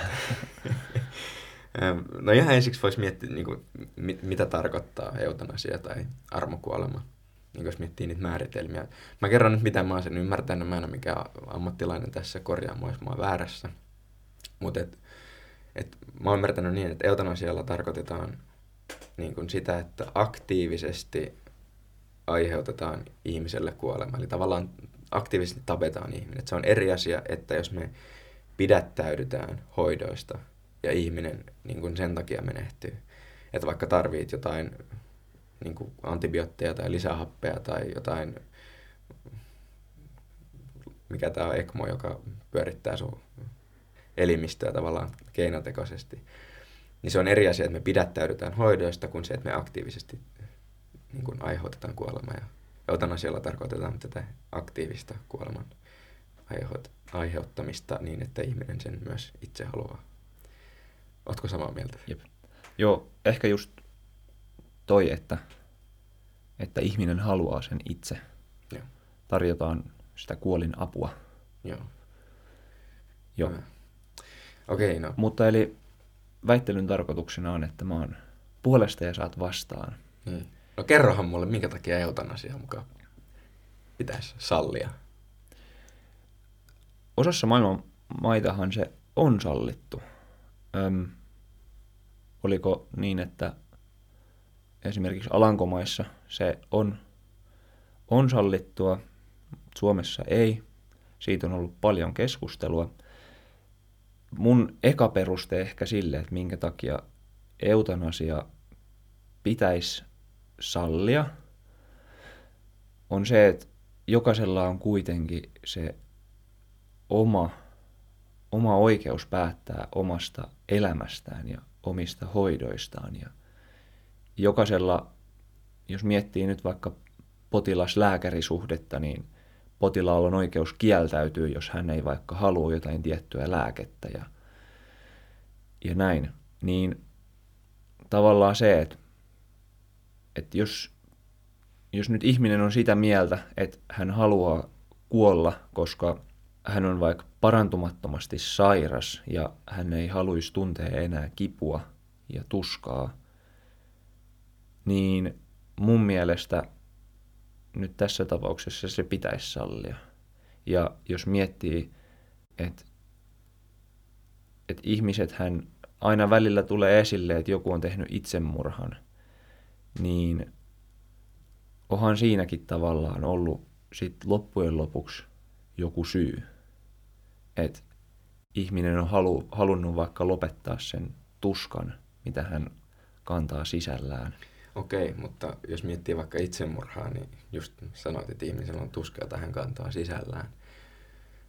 No ihan ensiksi voisi miettiä, niin kuin, mit, mitä tarkoittaa eutanasia tai armokuolema, niin jos miettii niitä määritelmiä. Mä kerron nyt, mitä mä oon sen ymmärtänyt. Mä en ole mikään ammattilainen tässä, korjaa mua, jos mä oon väärässä. Mutta et, et, mä oon ymmärtänyt niin, että eutanasialla tarkoitetaan niin kuin sitä, että aktiivisesti aiheutetaan ihmiselle kuolema. Eli tavallaan aktiivisesti tapetaan ihminen. Et se on eri asia, että jos me pidättäydytään hoidoista – ja ihminen niin kuin sen takia menehtyy. Että vaikka tarvit jotain niin kuin antibiootteja tai lisähappea tai jotain, mikä tämä on ECMO, joka pyörittää sun elimistöä tavallaan keinotekoisesti, niin se on eri asia, että me pidättäydytään hoidoista kuin se, että me aktiivisesti niin kuin aiheutetaan kuolema. Ja eutanasialla tarkoitetaan tätä aktiivista kuoleman aiheuttamista niin, että ihminen sen myös itse haluaa. Oletko samaa mieltä? Jep. Joo, ehkä just toi, että, että ihminen haluaa sen itse. Joo. Tarjotaan sitä kuolin apua. Joo. Joo. Okei, okay, no. Mutta eli väittelyn tarkoituksena on, että mä oon puolesta ja saat vastaan. Niin. No kerrohan mulle, minkä takia eutanasia mukaan pitäisi sallia. Osassa maailman maitahan se on sallittu. Öm, oliko niin, että esimerkiksi Alankomaissa se on, on sallittua, Suomessa ei. Siitä on ollut paljon keskustelua. Mun eka peruste ehkä sille, että minkä takia eutanasia pitäisi sallia, on se, että jokaisella on kuitenkin se oma oma oikeus päättää omasta elämästään ja omista hoidoistaan. Ja jokaisella, jos miettii nyt vaikka potilas-lääkärisuhdetta, niin potilaalla on oikeus kieltäytyä, jos hän ei vaikka halua jotain tiettyä lääkettä ja, ja näin. Niin tavallaan se, että että jos, jos nyt ihminen on sitä mieltä, että hän haluaa kuolla, koska hän on vaikka parantumattomasti sairas ja hän ei haluaisi tuntea enää kipua ja tuskaa, niin mun mielestä nyt tässä tapauksessa se pitäisi sallia. Ja jos miettii, että että ihmiset hän aina välillä tulee esille, että joku on tehnyt itsemurhan, niin onhan siinäkin tavallaan ollut sit loppujen lopuksi joku syy. Että ihminen on halu, halunnut vaikka lopettaa sen tuskan, mitä hän kantaa sisällään. Okei, mutta jos miettii vaikka itsemurhaa, niin just sanoit, että ihmisellä on tuska, jota hän kantaa sisällään.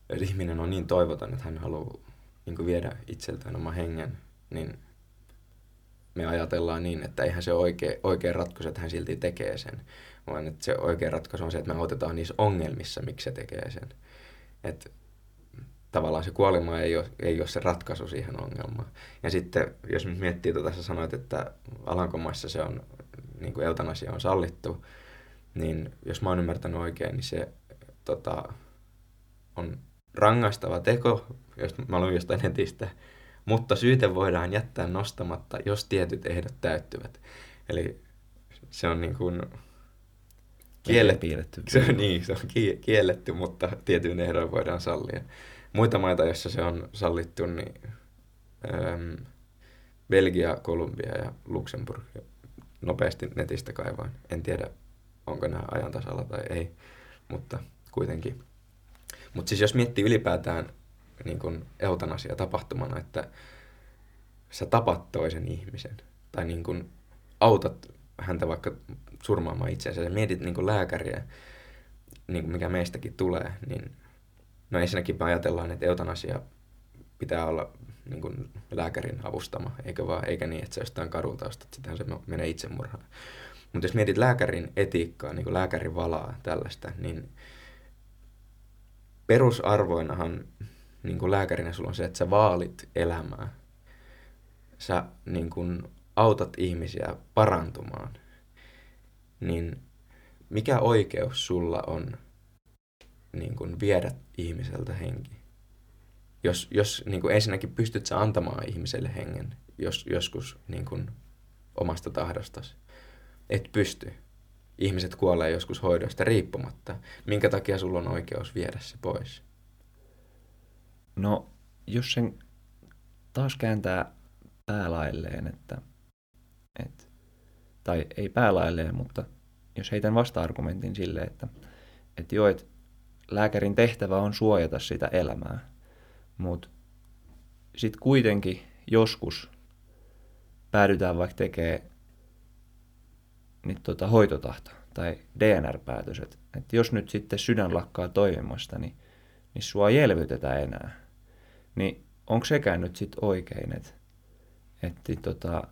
Jos ihminen on niin toivoton, että hän haluaa niin viedä itseltään oma hengen, niin me ajatellaan niin, että eihän se oikea, oikea ratkaisu, että hän silti tekee sen, vaan että se oikea ratkaisu on se, että me autetaan niissä ongelmissa, miksi se tekee sen. Että tavallaan se kuolema ei ole, ei ole se ratkaisu siihen ongelmaan. Ja sitten, jos nyt miettii, että tässä sanoit, että Alankomaissa se on, niin kuin eutanasia on sallittu, niin jos mä oon ymmärtänyt oikein, niin se tota, on rangaistava teko, jos mä luin jostain netistä, mutta syyte voidaan jättää nostamatta, jos tietyt ehdot täyttyvät. Eli se on niin kuin kielletty. Se on, niin, se on kielletty, mutta tietyin ehdoin voidaan sallia. Muita maita, joissa se on sallittu, niin ähm, Belgia, Kolumbia ja Luxemburg. Nopeasti netistä kaivaan. En tiedä, onko nämä ajan tasalla tai ei, mutta kuitenkin. Mutta siis jos miettii ylipäätään niin kuin eutanasia tapahtumana, että sä tapat toisen ihmisen tai niin kuin autat häntä vaikka surmaamaan itseänsä ja mietit niin kuin lääkäriä, niin mikä meistäkin tulee, niin no ensinnäkin me ajatellaan, että eutanasia pitää olla niin kuin lääkärin avustama, eikä, vaan, eikä niin, että se jostain kadulta ostat, sitähän se menee itsemurhaan. Mutta jos mietit lääkärin etiikkaa, niin kuin lääkärin valaa tällaista, niin perusarvoinahan niin kuin lääkärinä sulla on se, että sä vaalit elämää. Sä niin kuin autat ihmisiä parantumaan. Niin mikä oikeus sulla on niin kuin viedä ihmiseltä henki? Jos, jos niin kuin ensinnäkin pystyt sä antamaan ihmiselle hengen jos, joskus niin kuin omasta tahdostasi, et pysty. Ihmiset kuolee joskus hoidosta riippumatta. Minkä takia sulla on oikeus viedä se pois? No, jos sen taas kääntää päälailleen, että, et, tai ei päälailleen, mutta jos heitän vasta-argumentin sille, että, että joo, että lääkärin tehtävä on suojata sitä elämää, mutta sitten kuitenkin joskus päädytään vaikka tekemään niin tota, hoitotahto tai DNR-päätös, että, jos nyt sitten sydän lakkaa toimimasta, niin, niin sua ei elvytetä enää niin onko sekään nyt sitten oikein, että, että tota,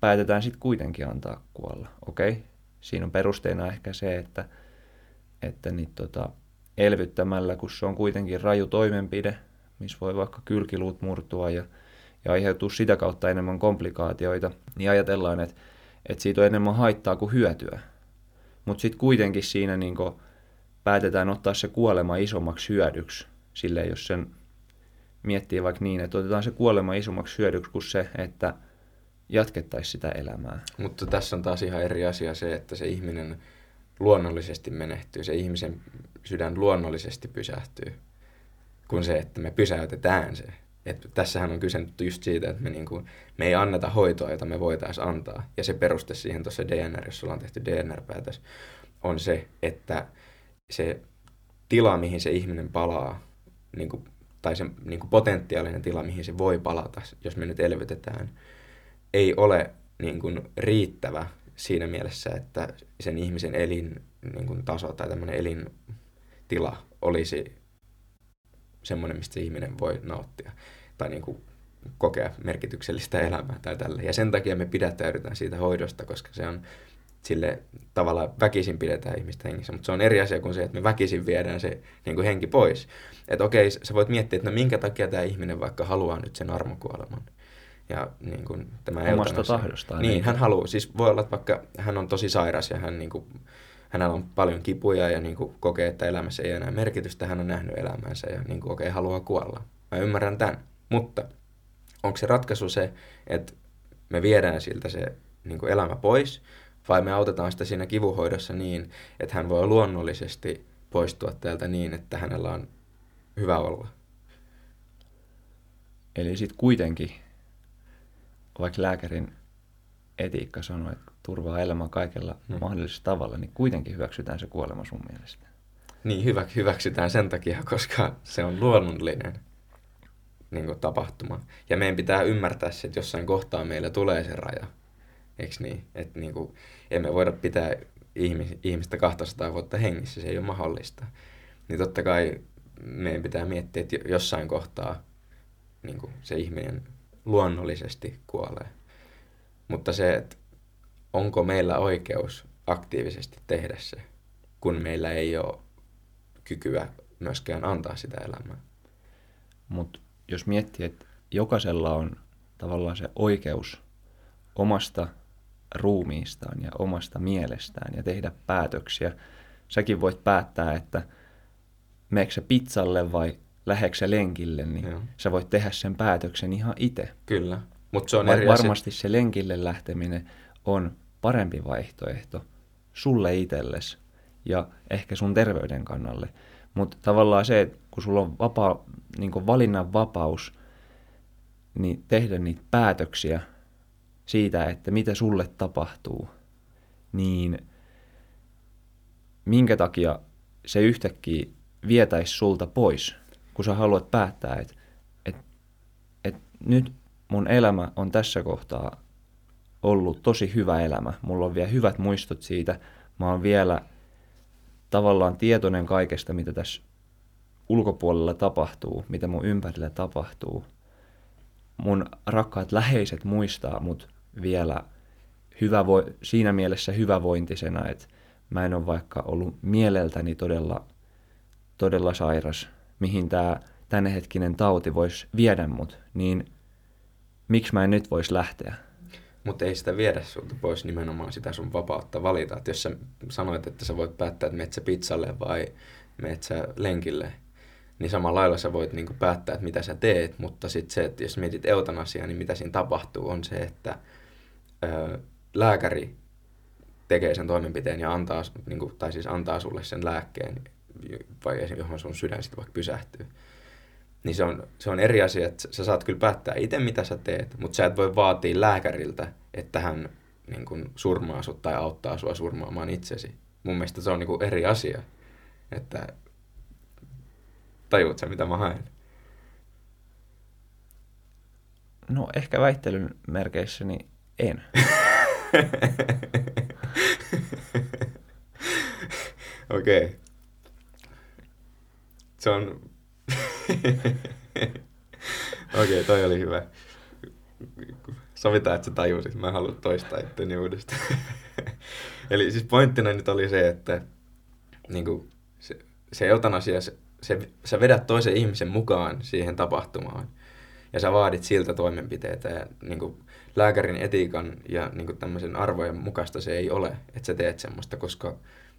päätetään sitten kuitenkin antaa kuolla. Okei, okay. siinä on perusteena ehkä se, että, että niin tota, elvyttämällä, kun se on kuitenkin raju toimenpide, missä voi vaikka kylkiluut murtua ja, ja aiheutuu sitä kautta enemmän komplikaatioita, niin ajatellaan, että, että siitä on enemmän haittaa kuin hyötyä. Mutta sitten kuitenkin siinä niin päätetään ottaa se kuolema isommaksi hyödyksi, sille jos sen miettii vaikka niin, että otetaan se kuolema isommaksi hyödyksi kuin se, että jatkettaisiin sitä elämää. Mutta tässä on taas ihan eri asia se, että se ihminen luonnollisesti menehtyy, se ihmisen sydän luonnollisesti pysähtyy, kuin se, että me pysäytetään se. Et tässähän on kyse just siitä, että me, niinku, me ei anneta hoitoa, jota me voitaisiin antaa. Ja se peruste siihen tuossa DNR, jos sulla on tehty DNR-päätös, on se, että se tila, mihin se ihminen palaa, niin kuin tai se niin kuin potentiaalinen tila, mihin se voi palata, jos me nyt elvytetään, ei ole niin kuin riittävä siinä mielessä, että sen ihmisen elin niin kuin taso tai tämmöinen elintila olisi semmoinen, mistä se ihminen voi nauttia tai niin kuin kokea merkityksellistä elämää tai tällä. Ja sen takia me pidättäydytään siitä hoidosta, koska se on sille tavalla väkisin pidetään ihmistä hengissä, mutta se on eri asia kuin se, että me väkisin viedään se niin kuin henki pois. Että okei, sä voit miettiä, että no minkä takia tämä ihminen vaikka haluaa nyt sen armokuoleman. Ja niin kuin, tämä Omasta eutanasia- tahdostaan, Niin, eikä- hän haluaa. Siis voi olla, että vaikka hän on tosi sairas ja hän niin kuin, hänellä on paljon kipuja ja niin kuin, kokee, että elämässä ei ole enää merkitystä. Hän on nähnyt elämänsä ja niin kuin, okei, haluaa kuolla. Mä ymmärrän tämän. Mutta onko se ratkaisu se, että me viedään siltä se niin kuin elämä pois, vai me autetaan sitä siinä kivuhoidossa niin, että hän voi luonnollisesti poistua täältä niin, että hänellä on hyvä olla. Eli sitten kuitenkin, vaikka lääkärin etiikka sanoo, että turvaa elämän kaikella Hmm. mahdollisella tavalla, niin kuitenkin hyväksytään se kuolema sun mielestä. Niin hyvä, hyväksytään sen takia, koska se on luonnollinen niin kuin, tapahtuma. Ja meidän pitää ymmärtää se, että jossain kohtaa meillä tulee se raja. Eikö niin? Että niin kuin, emme voida pitää ihmis- ihmistä 200 vuotta hengissä, se ei ole mahdollista. Niin totta kai meidän pitää miettiä, että jo- jossain kohtaa niin kuin, se ihminen luonnollisesti kuolee. Mutta se, että onko meillä oikeus aktiivisesti tehdä se, kun meillä ei ole kykyä myöskään antaa sitä elämää. Mutta jos miettii, että jokaisella on tavallaan se oikeus omasta ruumiistaan ja omasta mielestään ja tehdä päätöksiä. Säkin voit päättää, että meneekö sä pizzalle vai läheksä sä lenkille, niin Joo. sä voit tehdä sen päätöksen ihan itse. Kyllä, mutta se on Va- eri varmasti se lenkille lähteminen on parempi vaihtoehto sulle itsellesi ja ehkä sun terveyden kannalle. Mutta tavallaan se, että kun sulla on vapaa, niin valinnan vapaus, niin tehdä niitä päätöksiä siitä, että mitä sulle tapahtuu, niin minkä takia se yhtäkkiä vietäisi sulta pois, kun sä haluat päättää, että, että, että nyt mun elämä on tässä kohtaa ollut tosi hyvä elämä. Mulla on vielä hyvät muistot siitä. Mä oon vielä tavallaan tietoinen kaikesta, mitä tässä ulkopuolella tapahtuu, mitä mun ympärillä tapahtuu. Mun rakkaat läheiset muistaa mut vielä hyvä vo- siinä mielessä hyvävointisena, että mä en ole vaikka ollut mieleltäni todella, todella sairas, mihin tämä tämänhetkinen tauti voisi viedä mut, niin miksi mä en nyt voisi lähteä? Mutta ei sitä viedä sulta pois nimenomaan sitä sun vapautta valita. Et jos sä sanoit, että sä voit päättää, että meet sä pizzalle vai meet sä lenkille, niin samalla lailla sä voit niinku päättää, että mitä sä teet, mutta sitten se, että jos mietit eutanasiaa, niin mitä siinä tapahtuu, on se, että ö, lääkäri tekee sen toimenpiteen ja antaa, niinku, tai siis antaa sulle sen lääkkeen, vai esimerkiksi johon sun sydän sitten vaikka pysähtyy. Niin se on, se on eri asia, että sä saat kyllä päättää itse, mitä sä teet, mutta sä et voi vaatia lääkäriltä, että hän niin kun, surmaa sut tai auttaa sua surmaamaan itsesi. Mun mielestä se on niin eri asia. Että tajuut sä, mitä mä haen? No ehkä väittelyn merkeissä niin en. [laughs] [laughs] Okei. Okay. Se on... Okei, okay, toi oli hyvä. Sovitaan, että sä tajusit. Mä en halua toistaa itteni uudestaan. Eli siis pointtina nyt oli se, että niin kuin, se, se eutanasia, se, se, sä vedät toisen ihmisen mukaan siihen tapahtumaan. Ja sä vaadit siltä toimenpiteitä. Ja niin kuin, lääkärin etiikan ja niin kuin, tämmöisen arvojen mukaista se ei ole, että sä teet semmoista, koska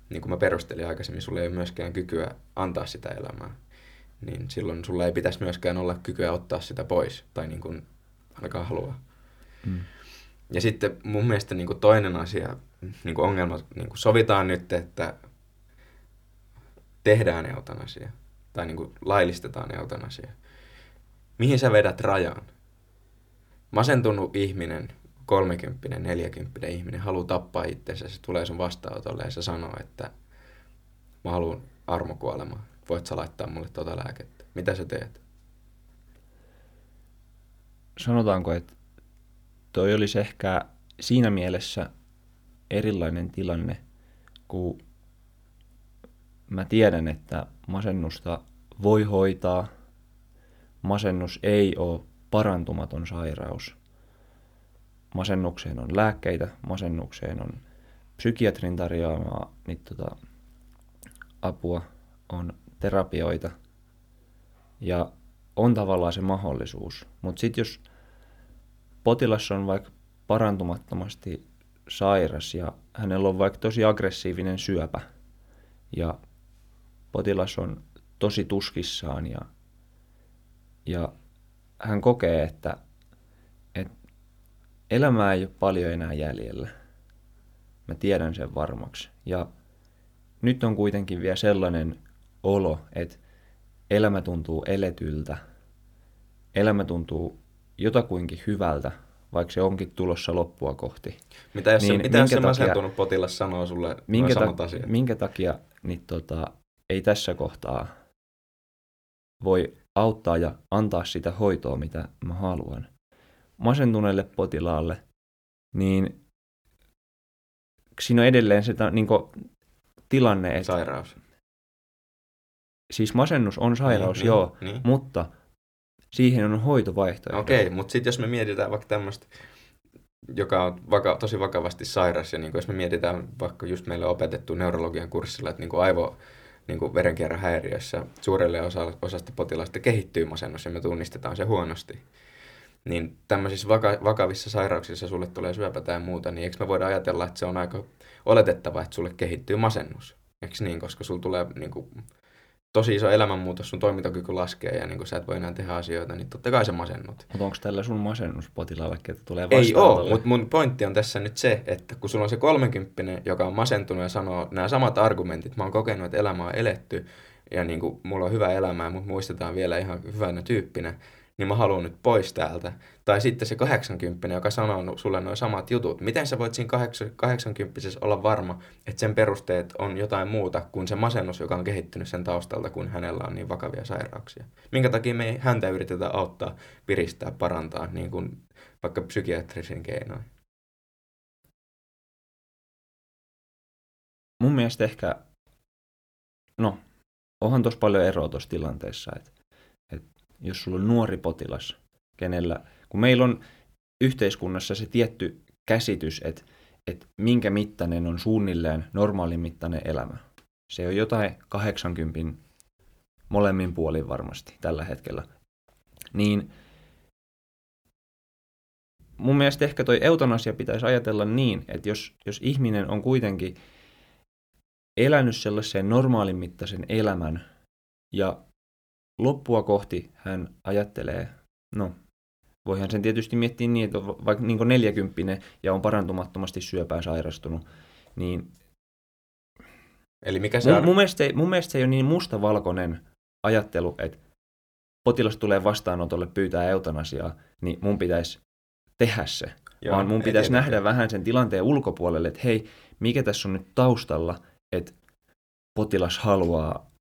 niin kuin mä perustelin aikaisemmin, sulla ei ole myöskään kykyä antaa sitä elämää. Niin silloin sulla ei pitäisi myöskään olla kykyä ottaa sitä pois, tai niin kuin ainakaan halua. Mm. Ja sitten mun mielestä niin kuin toinen asia, niin kuin ongelma, niin kuin sovitaan nyt, että tehdään eutanasia, tai niin kuin laillistetaan eutanasia. Mihin sä vedät rajan? Masentunut ihminen, 30 40 ihminen haluaa tappaa itsensä, se tulee sun vastaanotolle ja se sanoo, että mä haluan armokuolemaa. Voit sä laittaa mulle tuota lääkettä? Mitä sä teet? Sanotaanko, että toi olisi ehkä siinä mielessä erilainen tilanne, kun mä tiedän, että masennusta voi hoitaa. Masennus ei ole parantumaton sairaus. Masennukseen on lääkkeitä, masennukseen on psykiatrin tarjoamaa niin tota, apua, on terapioita ja on tavallaan se mahdollisuus. Mutta sitten jos potilas on vaikka parantumattomasti sairas ja hänellä on vaikka tosi aggressiivinen syöpä ja potilas on tosi tuskissaan ja, ja hän kokee, että, elämää ei ole paljon enää jäljellä. Mä tiedän sen varmaksi. Ja nyt on kuitenkin vielä sellainen olo, että elämä tuntuu eletyltä, elämä tuntuu jotakuinkin hyvältä, vaikka se onkin tulossa loppua kohti. Mitä jos, niin, se, mitä jos se masentunut potilas sanoo sulle minkä, samat ta- asiat? minkä takia niin tota, ei tässä kohtaa voi auttaa ja antaa sitä hoitoa, mitä mä haluan. Masentuneelle potilaalle, niin siinä on edelleen se niin tilanne, että... Sairaus. Siis masennus on sairaus, niin, joo, niin, niin. mutta siihen on hoitovaihtoehto. Okei, okay, mutta sitten jos me mietitään vaikka tämmöistä, joka on vaka- tosi vakavasti sairas, ja niin jos me mietitään vaikka just meille opetettu neurologian kurssilla, että niin aivo niin kuin verenkierron häiriössä suurelle osa, osasta potilaista kehittyy masennus ja me tunnistetaan se huonosti. Niin tämmöisissä vaka- vakavissa sairauksissa sulle tulee syöpä tai muuta, niin eikö me voida ajatella, että se on aika oletettava, että sulle kehittyy masennus? Eikö niin, koska sulla tulee niin kuin, tosi iso elämänmuutos, sun toimintakyky laskee ja niin kun sä et voi enää tehdä asioita, niin totta kai sä masennut. Mutta onko tällä sun masennuspotilaalle, että tulee Ei ole, mutta mun pointti on tässä nyt se, että kun sulla on se 30 joka on masentunut ja sanoo nämä samat argumentit, mä oon kokenut, että elämä on eletty ja niin kuin, mulla on hyvä elämä ja mut muistetaan vielä ihan hyvänä tyyppinä, niin mä haluan nyt pois täältä. Tai sitten se 80, joka sanoo sulle nuo samat jutut. Miten sä voit siinä 80 olla varma, että sen perusteet on jotain muuta kuin se masennus, joka on kehittynyt sen taustalta, kun hänellä on niin vakavia sairauksia? Minkä takia me ei häntä yritetä auttaa, piristää, parantaa, niin kuin vaikka psykiatrisin keinoin? Mun mielestä ehkä, no, onhan tuossa paljon eroa tuossa tilanteessa, että jos sulla on nuori potilas, kenellä, kun meillä on yhteiskunnassa se tietty käsitys, että, että minkä mittainen on suunnilleen normaalin mittainen elämä. Se on jotain 80 molemmin puolin varmasti tällä hetkellä. Niin mun mielestä ehkä toi eutanasia pitäisi ajatella niin, että jos, jos ihminen on kuitenkin elänyt sellaisen normaalin mittaisen elämän ja loppua kohti hän ajattelee, no voihan sen tietysti miettiä niin, että on vaikka niin 40 ja on parantumattomasti syöpään sairastunut, niin Eli mikä se mun, on? Mun mielestä, mun mielestä se ei ole niin mustavalkoinen ajattelu, että potilas tulee vastaanotolle pyytää eutanasiaa, niin mun pitäisi tehdä se. Joo, vaan mun pitäisi nähdä vähän sen tilanteen ulkopuolelle, että hei, mikä tässä on nyt taustalla, että potilas haluaa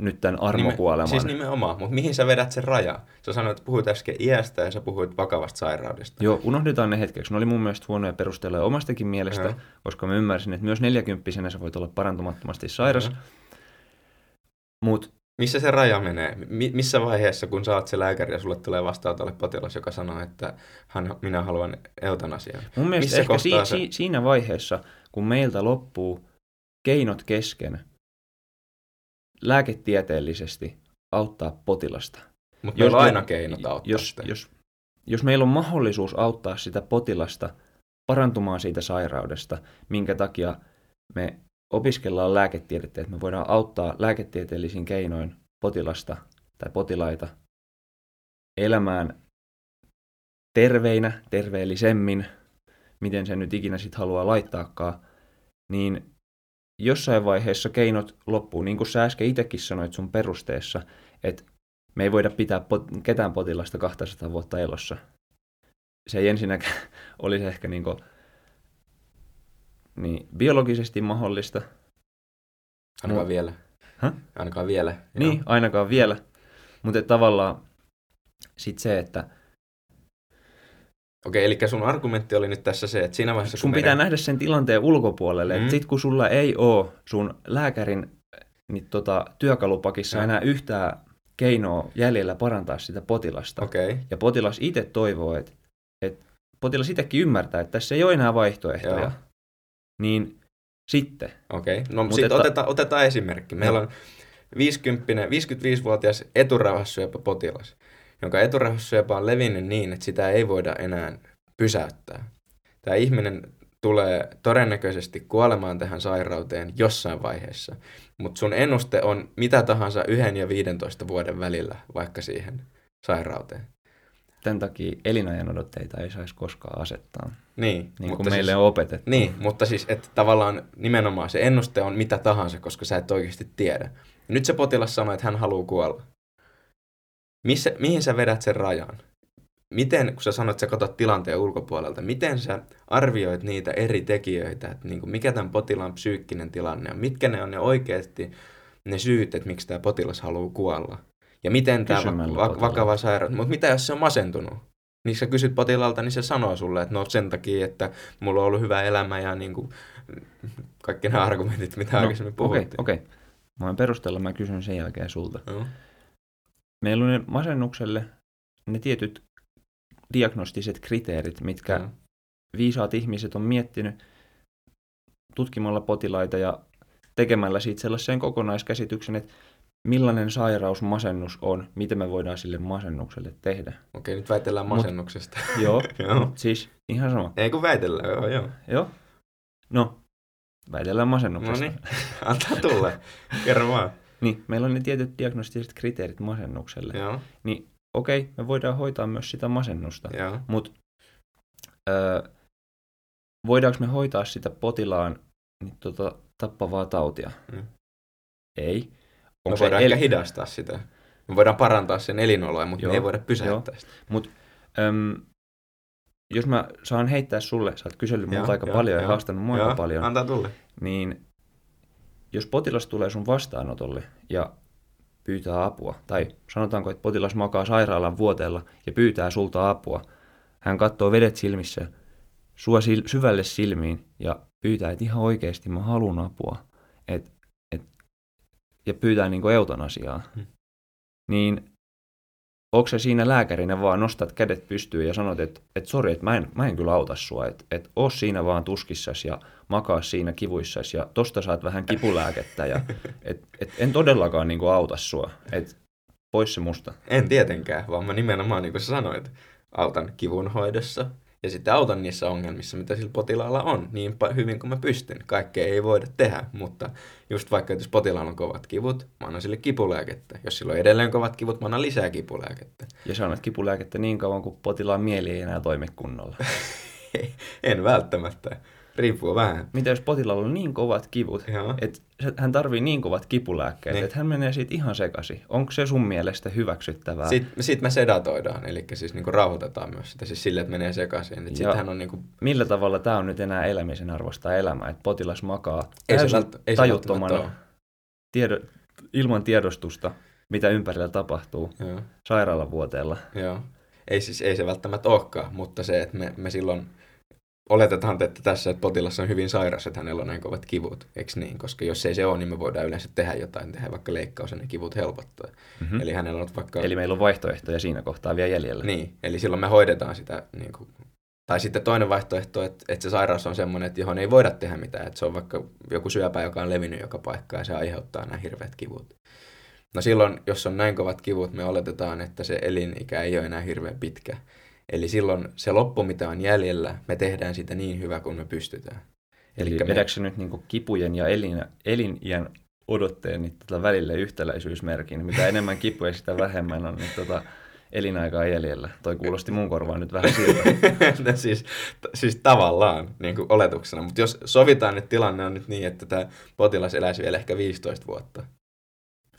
nyt tämän armokuoleman. Nime, siis nimenomaan, mutta mihin sä vedät sen raja? Sä sanoit, että puhuit äsken iästä ja sä puhuit vakavasta sairaudesta. Joo, unohdetaan ne hetkeksi. Ne oli mun mielestä huonoja perusteluja omastakin mielestä, ja. koska mä ymmärsin, että myös neljäkymppisenä sä voit olla parantumattomasti sairas. Mut, missä se raja menee? Mi- missä vaiheessa, kun oot se lääkäri ja sulle tulee vastaanotolle potilas, joka sanoo, että hän, minä haluan eutanasiaa? Mun mielestä missä ehkä si- se... si- siinä vaiheessa, kun meiltä loppuu keinot kesken lääketieteellisesti auttaa potilasta. Mutta meillä on aina keinot auttaa jos, sitä. Jos, jos meillä on mahdollisuus auttaa sitä potilasta parantumaan siitä sairaudesta, minkä takia me opiskellaan lääketiedettä, että me voidaan auttaa lääketieteellisin keinoin potilasta tai potilaita elämään terveinä, terveellisemmin, miten se nyt ikinä sitten haluaa laittaakaan, niin jossain vaiheessa keinot loppuu, niin kuin sä äsken itsekin sanoit sun perusteessa, että me ei voida pitää pot- ketään potilasta 200 vuotta elossa. Se ei ensinnäkään [laughs] olisi ehkä niin kuin, niin, biologisesti mahdollista. Ainakaan no. vielä. Häh? Ainakaan vielä. Niin, joo. ainakaan vielä. Mutta tavallaan sitten se, että Okei, eli sun argumentti oli nyt tässä se, että siinä vaiheessa... Sun pitää nähdä sen tilanteen ulkopuolelle. Mm. Sitten kun sulla ei ole sun lääkärin niin tota, työkalupakissa ja. enää yhtään keinoa jäljellä parantaa sitä potilasta. Okay. Ja potilas itse toivoo, että, että potilas itsekin ymmärtää, että tässä ei ole enää vaihtoehtoja. Joo. Niin sitten. Okei, okay. no sitten että... otetaan, otetaan esimerkki. Meillä on 50, 55-vuotias eturauhassyöpä potilas jonka eturauhassyöpä on levinnyt niin, että sitä ei voida enää pysäyttää. Tämä ihminen tulee todennäköisesti kuolemaan tähän sairauteen jossain vaiheessa, mutta sun ennuste on mitä tahansa yhden ja 15 vuoden välillä vaikka siihen sairauteen. Tämän takia elinajan odotteita ei saisi koskaan asettaa. Niin, niin kuin meille siis, on opetettu. Niin, mutta siis että tavallaan nimenomaan se ennuste on mitä tahansa, koska sä et oikeasti tiedä. Ja nyt se potilas sanoo, että hän haluaa kuolla. Missä, mihin sä vedät sen rajan? Miten, kun sä sanoit, että sä katsot tilanteen ulkopuolelta, miten sä arvioit niitä eri tekijöitä, että niin kuin mikä tämän potilaan psyykkinen tilanne on, mitkä ne on ne oikeasti ne syyt, että miksi tämä potilas haluaa kuolla? Ja miten tämä va- vakava sairaus, mutta mitä jos se on masentunut? Niin sä kysyt potilaalta, niin se sanoo sulle, että no sen takia, että mulla on ollut hyvä elämä ja niin kuin, kaikki nämä argumentit, mitä no, aikaisemmin puhuttiin. Okei, okay, okay. Mä voin perustella, mä kysyn sen jälkeen sulta. No. Meillä on ne masennukselle ne tietyt diagnostiset kriteerit, mitkä no. viisaat ihmiset on miettinyt tutkimalla potilaita ja tekemällä siitä sellaisen kokonaiskäsityksen, että millainen sairaus masennus on, miten me voidaan sille masennukselle tehdä. Okei, nyt väitellään masennuksesta. Mut, [laughs] joo, [laughs] joo. siis ihan sama. Ei kun väitellään, joo, joo. Joo, no, väitellään masennuksesta. No niin, [laughs] antaa tulla, kerro vaan. Niin, meillä on ne tietyt diagnostiset kriteerit masennukselle. Joo. Niin okei, me voidaan hoitaa myös sitä masennusta, mutta voidaanko me hoitaa sitä potilaan niin, tota, tappavaa tautia? Mm. Ei. Onko me voidaan el... ehkä hidastaa sitä. Me voidaan parantaa sen elinoloa, mutta Joo. me ei voida pysäyttää Joo. sitä. Mut, äm, jos mä saan heittää sulle, sä oot kysellyt multa aika jo, paljon jo, ja haastanut mua aika paljon. Antaa tulle. Niin jos potilas tulee sun vastaanotolle ja pyytää apua, tai sanotaanko, että potilas makaa sairaalan vuoteella ja pyytää sulta apua, hän katsoo vedet silmissä, sua sil- syvälle silmiin ja pyytää, että ihan oikeasti mä haluan apua, et, et, ja pyytää niin eutanasiaa, hmm. niin onko se siinä lääkärinä vaan nostat kädet pystyyn ja sanot, että, että sori, että mä en, mä en kyllä auta sua, että, että oo siinä vaan tuskissas ja makaa siinä kivuissas ja tosta saat vähän kipulääkettä ja [laughs] et, et en todellakaan niin kuin auta sua, että pois se musta. En tietenkään, vaan mä nimenomaan niin kuin sanoit, autan kivun hoidossa ja sitten autan niissä ongelmissa, mitä sillä potilaalla on, niin hyvin kuin mä pystyn. Kaikkea ei voida tehdä, mutta just vaikka, jos potilaalla on kovat kivut, mä annan sille kipulääkettä. Jos sillä on edelleen kovat kivut, mä annan lisää kipulääkettä. Ja sä annat kipulääkettä niin kauan, kun potilaan mieli ei enää toimi kunnolla. [laughs] en välttämättä. Riippuu vähän. Mitä jos potilaalla on niin kovat kivut, että hän tarvii niin kovat kipulääkkeet, niin. että hän menee siitä ihan sekaisin. Onko se sun mielestä hyväksyttävää? Sitten sit me sedatoidaan, eli siis niinku rauhoitetaan myös sitä siis sille, että menee sekaisin. Et sit hän on niinku... Millä tavalla tämä on nyt enää elämisen arvosta elämää, että potilas makaa ei se vält- ei tajuttomana tiedo, ilman tiedostusta, mitä ympärillä tapahtuu Joo. sairaalavuoteella. Joo. Ei siis ei se välttämättä olekaan, mutta se, että me, me silloin oletetaan, että tässä että potilas on hyvin sairas, että hänellä on näin kovat kivut, eikö niin? Koska jos ei se ole, niin me voidaan yleensä tehdä jotain, tehdä vaikka leikkaus ja ne kivut helpottaa. Mm-hmm. Eli hänellä on vaikka... Eli meillä on vaihtoehtoja siinä kohtaa vielä jäljellä. Niin, eli silloin me hoidetaan sitä, niin kuin... tai sitten toinen vaihtoehto, että, että se sairaus on semmoinen, että johon ei voida tehdä mitään, että se on vaikka joku syöpä, joka on levinnyt joka paikkaan ja se aiheuttaa nämä hirveät kivut. No silloin, jos on näin kovat kivut, me oletetaan, että se elinikä ei ole enää hirveän pitkä. Eli silloin se loppu, mitä on jäljellä, me tehdään sitä niin hyvä kuin me pystytään. Eli me... vedätkö nyt niin kipujen ja elin, elinjän odotteen niin tota välille yhtäläisyysmerkin? Mitä enemmän kipuja, sitä vähemmän on niin tota elinaikaa jäljellä. Toi kuulosti mun korvaan nyt vähän siltä. [laughs] siis, siis tavallaan niin kuin oletuksena, mutta jos sovitaan, että tilanne on nyt niin, että tämä potilas eläisi vielä ehkä 15 vuotta,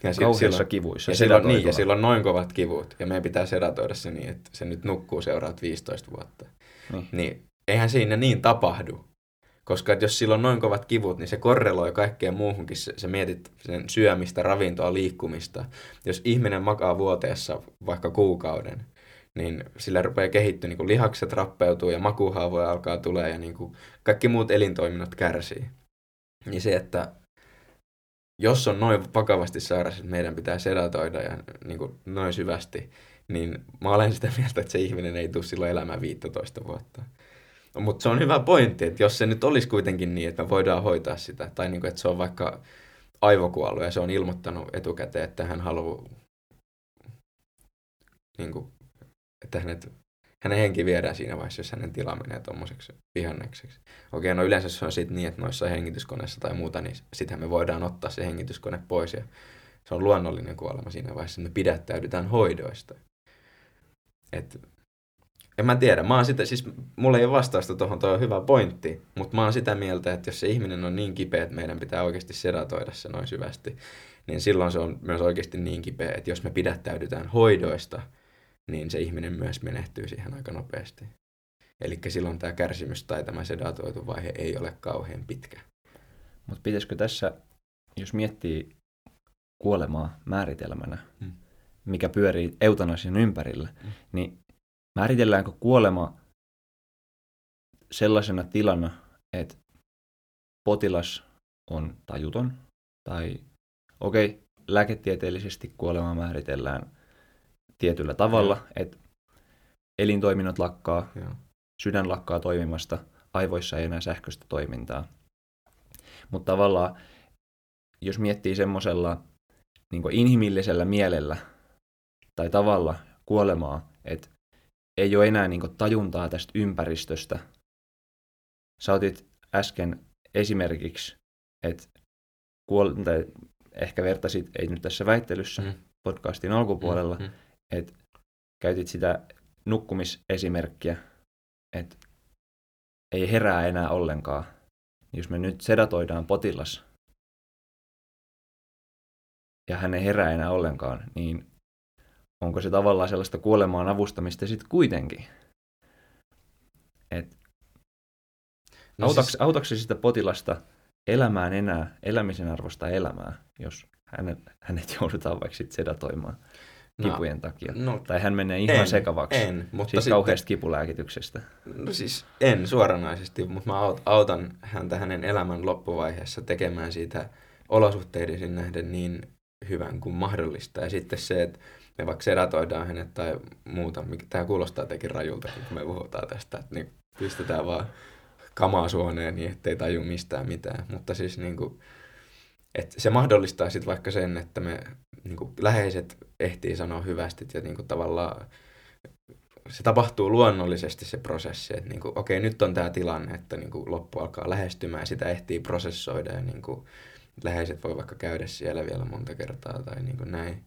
ja Kauheissa silloin, kivuissa. Ja silloin, niin, ja silloin noin kovat kivut. Ja meidän pitää sedatoida se niin, että se nyt nukkuu seuraat 15 vuotta. Niin. niin eihän siinä niin tapahdu. Koska jos sillä on noin kovat kivut, niin se korreloi kaikkeen muuhunkin. Se, mietit sen syömistä, ravintoa, liikkumista. Jos ihminen makaa vuoteessa vaikka kuukauden, niin sillä rupeaa kehittyä, niin kuin lihakset rappeutuu ja makuhaavoja alkaa tulee ja niin kuin kaikki muut elintoiminnot kärsii. Niin se, että jos on noin vakavasti sairas, että meidän pitää sedatoida ja niin kuin noin syvästi, niin mä olen sitä mieltä, että se ihminen ei tule silloin elämään 15 vuotta. No, mutta se on hyvä pointti, että jos se nyt olisi kuitenkin niin, että me voidaan hoitaa sitä, tai niin kuin, että se on vaikka aivokuollut ja se on ilmoittanut etukäteen, että hän haluaa, niin kuin, että hänet hänen henki viedään siinä vaiheessa, jos hänen tila menee tuommoiseksi vihannekseksi. Okei, no yleensä se on sitten niin, että noissa hengityskoneissa tai muuta, niin sittenhän me voidaan ottaa se hengityskone pois ja se on luonnollinen kuolema siinä vaiheessa, että me pidättäydytään hoidoista. Et, en mä tiedä, mä oon sitä, siis mulla ei ole vastausta tuohon, tuo on hyvä pointti, mutta mä oon sitä mieltä, että jos se ihminen on niin kipeä, että meidän pitää oikeasti sedatoida se noin syvästi, niin silloin se on myös oikeasti niin kipeä, että jos me pidättäydytään hoidoista, niin se ihminen myös menehtyy siihen aika nopeasti. Eli silloin tämä kärsimys tai tämä sedatoitu vaihe ei ole kauhean pitkä. Mutta pitäisikö tässä, jos miettii kuolemaa määritelmänä, hmm. mikä pyörii eutanasian ympärillä, hmm. niin määritelläänkö kuolema sellaisena tilana, että potilas on tajuton, tai okei, okay, lääketieteellisesti kuolema määritellään tietyllä tavalla, hmm. että elintoiminnot lakkaa, ja. sydän lakkaa toimimasta, aivoissa ei enää sähköistä toimintaa. Mutta tavallaan, jos miettii semmoisella niin inhimillisellä mielellä tai tavalla kuolemaa, että ei ole enää niin tajuntaa tästä ympäristöstä. Sä otit äsken esimerkiksi, että kuol- tai ehkä vertasit, ei nyt tässä väittelyssä, mm. podcastin alkupuolella, mm. Että käytit sitä nukkumisesimerkkiä, että ei herää enää ollenkaan. Jos me nyt sedatoidaan potilas ja hän ei herää enää ollenkaan, niin onko se tavallaan sellaista kuolemaan avustamista sitten kuitenkin? Et no autaks, siis... sitä potilasta elämään enää elämisen arvosta elämää, jos hänet, hänet joudutaan vaikka sitten sedatoimaan kipujen no, takia. No, tai hän menee ihan en, sekavaksi. En, mutta siis sitten, kauheasta kipulääkityksestä. No siis en suoranaisesti, mutta mä autan häntä hänen elämän loppuvaiheessa tekemään siitä olosuhteisiin nähden niin hyvän kuin mahdollista. Ja sitten se, että me vaikka sedatoidaan hänet tai muuta, mikä tämä kuulostaa tekin rajulta, kun me puhutaan tästä, että niin pistetään vaan kamaa suoneen niin, ettei taju mistään mitään. Mutta siis niin kuin, että se mahdollistaa sitten vaikka sen, että me niin kuin läheiset ehtii sanoa hyvästi ja niin kuin tavallaan se tapahtuu luonnollisesti se prosessi, että niin kuin, okei, nyt on tämä tilanne, että niin kuin loppu alkaa lähestymään, sitä ehtii prosessoida ja niin kuin, läheiset voi vaikka käydä siellä vielä monta kertaa tai niin kuin näin.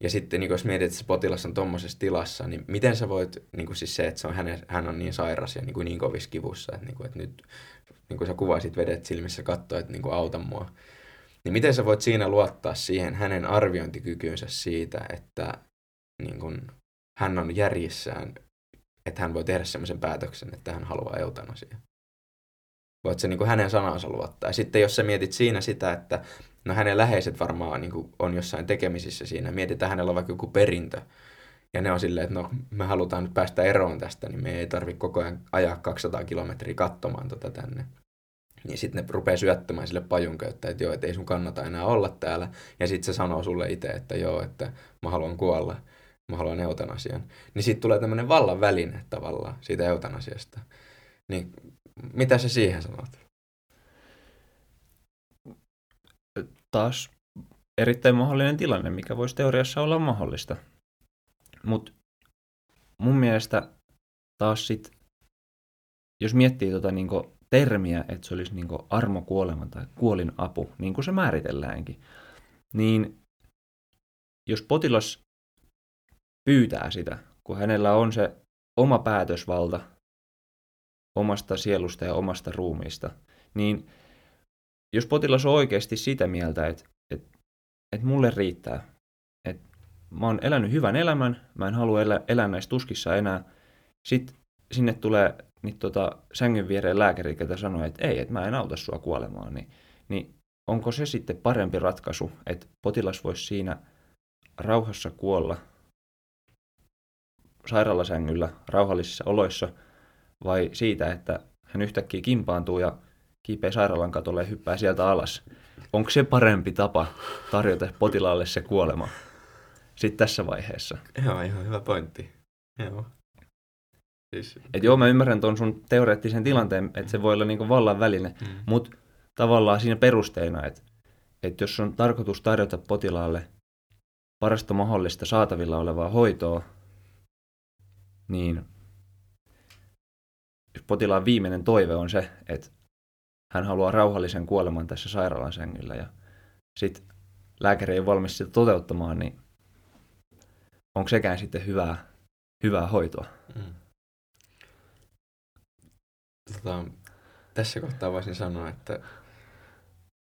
Ja sitten niin jos mietit, että se potilas on tuommoisessa tilassa, niin miten sä voit, niin kuin siis se, että se on hänen, hän on niin sairas ja niin, kuin niin kovissa kivussa, että, niin kuin, että nyt niin kuin sä kuvasit vedet silmissä katsoa, että niin kuin auta mua. Niin miten sä voit siinä luottaa siihen hänen arviointikykyynsä siitä, että niin kuin, hän on järjissään, että hän voi tehdä semmoisen päätöksen, että hän haluaa eutanasia. Voit se niin kuin hänen sanansa luottaa. Ja sitten jos sä mietit siinä sitä, että no hänen läheiset varmaan niin kuin on jossain tekemisissä siinä, mietitään hänellä on vaikka joku perintö, ja ne on silleen, että no me halutaan nyt päästä eroon tästä, niin me ei tarvitse koko ajan ajaa 200 kilometriä katsomaan tota tänne. Niin sitten ne rupeaa syöttämään sille pajunköyttä, että joo, että ei sun kannata enää olla täällä. Ja sitten se sanoo sulle itse, että joo, että mä haluan kuolla, mä haluan eutanasian. Niin sitten tulee tämmöinen vallan väline tavallaan siitä eutanasiasta. Niin mitä sä siihen sanot? Taas erittäin mahdollinen tilanne, mikä voisi teoriassa olla mahdollista. Mutta mun mielestä taas sit, jos miettii tota niinku termiä, että se olisi niinku armokuolema tai kuolin apu, niin kuin se määritelläänkin, niin jos potilas pyytää sitä, kun hänellä on se oma päätösvalta omasta sielusta ja omasta ruumiista, niin jos potilas on oikeasti sitä mieltä, että, että, että mulle riittää, että mä oon elänyt hyvän elämän, mä en halua elää, elää näissä tuskissa enää, sitten sinne tulee niin tota, sängyn viereen lääkäri, joka sanoo, että ei, että mä en auta sua kuolemaan, niin, niin onko se sitten parempi ratkaisu, että potilas voisi siinä rauhassa kuolla sairaalasängyllä rauhallisissa oloissa – vai siitä, että hän yhtäkkiä kimpaantuu ja kiipeä sairaalan katolle ja hyppää sieltä alas. Onko se parempi tapa tarjota potilaalle se kuolema sitten tässä vaiheessa? Joo, ihan hyvä pointti. Joo. Siis... Et joo, mä ymmärrän tuon sun teoreettisen tilanteen, että se voi olla niinku vallan väline, mm. mutta tavallaan siinä perusteena, että, että jos on tarkoitus tarjota potilaalle parasta mahdollista saatavilla olevaa hoitoa, niin potilaan viimeinen toive on se, että hän haluaa rauhallisen kuoleman tässä sairaalan sängyllä ja sitten lääkäri ei ole valmis sitä toteuttamaan, niin onko sekään sitten hyvää, hyvää hoitoa? Mm. Tota, tässä kohtaa voisin sanoa, että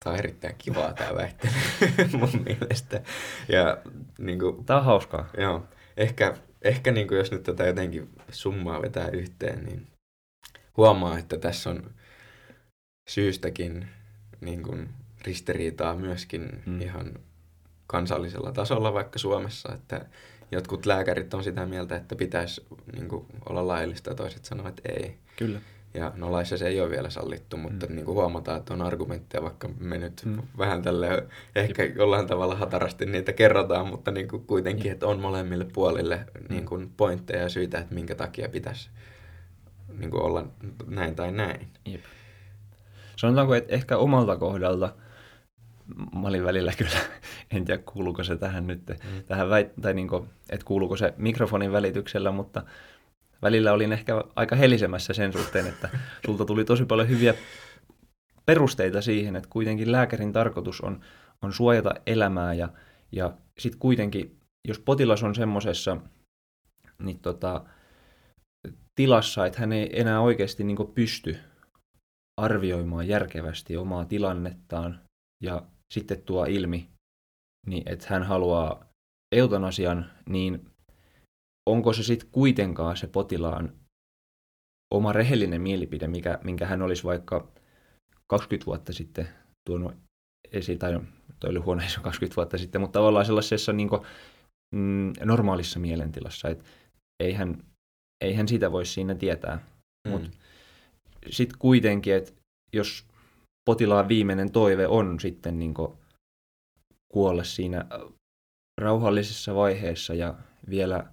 tämä on erittäin kivaa tämä väittely [laughs] mun mielestä. Ja, niin kuin, tämä on hauskaa. Joo. Ehkä, ehkä niin kuin, jos nyt tätä jotenkin summaa vetää yhteen, niin huomaa, että tässä on syystäkin niin kuin, ristiriitaa myöskin mm. ihan kansallisella tasolla vaikka Suomessa, että jotkut lääkärit on sitä mieltä, että pitäisi niin kuin, olla laillista ja toiset sanovat, että ei. Kyllä. Ja no laissa se ei ole vielä sallittu, mutta mm. niin kuin huomataan, että on argumentteja, vaikka me nyt mm. vähän tälle ehkä Jep. jollain tavalla hatarasti niitä kerrotaan, mutta niin kuin kuitenkin, Jep. että on molemmille puolille mm. niin kuin pointteja ja syitä, että minkä takia pitäisi niin kuin olla näin tai näin. Jep. Sanotaanko, että ehkä omalta kohdalta mä olin välillä kyllä, [laughs] en tiedä kuuluuko se tähän nyt, mm. tähän väit, tai niin kuin, että kuuluuko se mikrofonin välityksellä, mutta välillä olin ehkä aika helisemässä sen suhteen, että sulta tuli tosi paljon hyviä perusteita siihen, että kuitenkin lääkärin tarkoitus on, on suojata elämää ja, ja sitten kuitenkin, jos potilas on semmoisessa niin tota, tilassa, että hän ei enää oikeasti niin pysty arvioimaan järkevästi omaa tilannettaan ja sitten tuo ilmi, niin että hän haluaa eutanasian, niin onko se sitten kuitenkaan se potilaan oma rehellinen mielipide, mikä, minkä hän olisi vaikka 20 vuotta sitten tuonut esiin, tai toi oli huono [laughs] 20 vuotta sitten, mutta tavallaan sellaisessa niin kuin, mm, normaalissa mielentilassa, että eihän, eihän sitä voi siinä tietää. Mm. Mutta sitten kuitenkin, että jos potilaan viimeinen toive on sitten niin kuolla siinä rauhallisessa vaiheessa ja vielä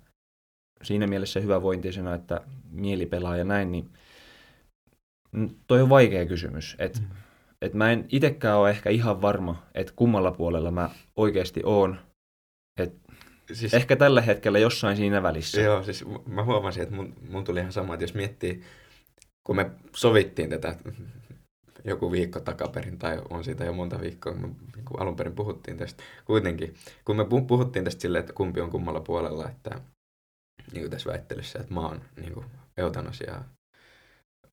siinä mielessä hyvävointisena, että mieli pelaa ja näin, niin toi on vaikea kysymys. Et, mm. et mä en itsekään ole ehkä ihan varma, että kummalla puolella mä oikeasti oon. Et siis, ehkä tällä hetkellä jossain siinä välissä. Joo, siis mä huomasin, että mun, mun tuli ihan sama, että jos miettii, kun me sovittiin tätä joku viikko takaperin, tai on siitä jo monta viikkoa, kun alun perin puhuttiin tästä. Kuitenkin, kun me puhuttiin tästä silleen, että kumpi on kummalla puolella, että niin kuin tässä väittelyssä, että mä oon niin kuin eutanasiaa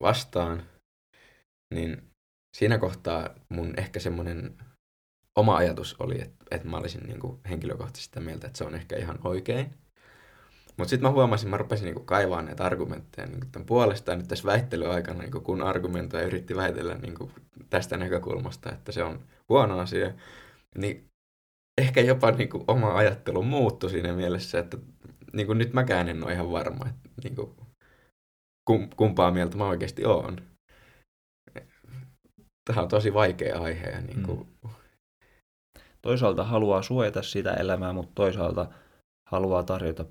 vastaan, niin siinä kohtaa mun ehkä semmoinen oma ajatus oli, että, että mä olisin niin kuin henkilökohtaisesti sitä mieltä, että se on ehkä ihan oikein. Mutta sitten mä huomasin, mä rupesin niinku kaivaa näitä argumentteja niinku tämän puolesta. nyt tässä väittelyaikana, niinku kun argumentoi ja yritti väitellä niinku tästä näkökulmasta, että se on huono asia, niin ehkä jopa niinku oma ajattelu muuttui siinä mielessä, että niinku nyt mäkään en ole ihan varma, että niinku, kum, kumpaa mieltä mä oikeasti oon. Tämä on tosi vaikea aihe. Ja niinku... mm. Toisaalta haluaa suojata sitä elämää, mutta toisaalta haluaa tarjota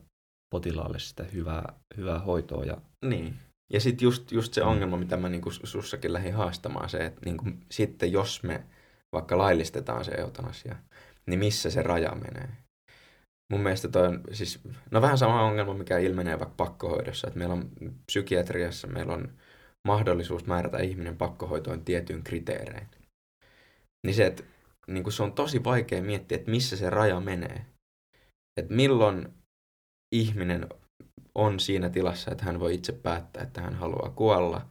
potilaalle sitä hyvää, hyvää hoitoa. Ja... Niin. Ja sitten just, just se mm. ongelma, mitä mä niinku sussakin lähdin haastamaan, se, että niinku, sitten jos me vaikka laillistetaan se eutanasia, niin missä se raja menee? Mun mielestä toi on siis, no vähän sama ongelma, mikä ilmenee vaikka pakkohoidossa, että meillä on psykiatriassa, meillä on mahdollisuus määrätä ihminen pakkohoitoon tietyn kriteerein. Niin se, että niin se on tosi vaikea miettiä, että missä se raja menee. Että milloin ihminen on siinä tilassa, että hän voi itse päättää, että hän haluaa kuolla.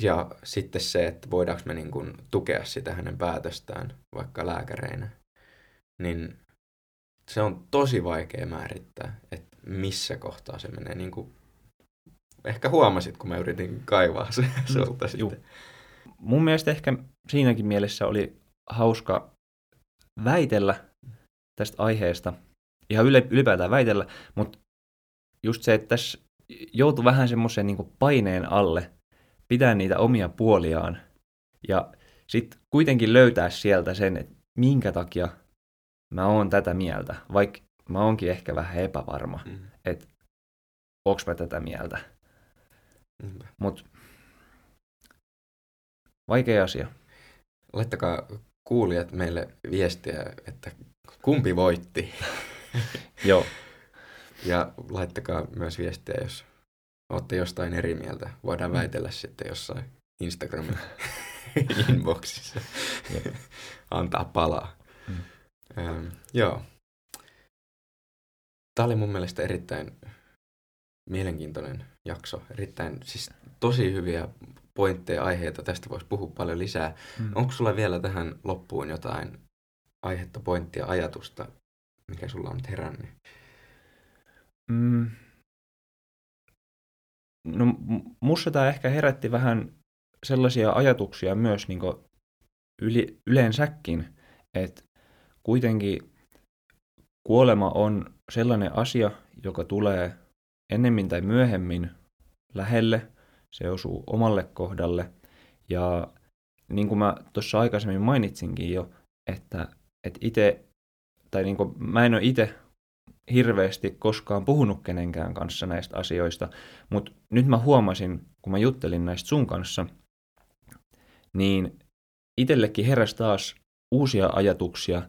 Ja sitten se, että voidaanko me niin kuin tukea sitä hänen päätöstään vaikka lääkäreinä, niin se on tosi vaikea määrittää, että missä kohtaa se menee. Niin kuin ehkä huomasit, kun mä yritin kaivaa se mm, sulta sitten. Mun mielestä ehkä siinäkin mielessä oli hauska väitellä tästä aiheesta – ihan ylipäätään väitellä, mutta just se, että tässä joutui vähän semmoisen niin paineen alle pitää niitä omia puoliaan ja sitten kuitenkin löytää sieltä sen, että minkä takia mä oon tätä mieltä, vaikka mä oonkin ehkä vähän epävarma, mm. että onks mä tätä mieltä. Mm. Mutta vaikea asia. Laittakaa kuulijat meille viestiä, että kumpi voitti. [laughs] Joo. Ja laittakaa myös viestiä, jos olette jostain eri mieltä, voidaan väitellä sitten jossain Instagramin [laughs] inboxissa. Antaa palaa. Mm. Ähm, joo. Tämä oli mun mielestä erittäin mielenkiintoinen jakso. Erittäin, siis tosi hyviä pointteja, aiheita. Tästä voisi puhua paljon lisää. Mm. Onko sulla vielä tähän loppuun jotain aihetta, pointtia, ajatusta, mikä sulla on nyt herännyt? Mm. No musta tämä ehkä herätti vähän sellaisia ajatuksia myös niin yli, yleensäkin, että kuitenkin kuolema on sellainen asia, joka tulee ennemmin tai myöhemmin lähelle, se osuu omalle kohdalle. Ja niin kuin mä tuossa aikaisemmin mainitsinkin jo, että, että itse, tai niin kuin, mä en ole itse hirveästi koskaan puhunut kenenkään kanssa näistä asioista, mutta nyt mä huomasin, kun mä juttelin näistä sun kanssa, niin itsellekin heräsi taas uusia ajatuksia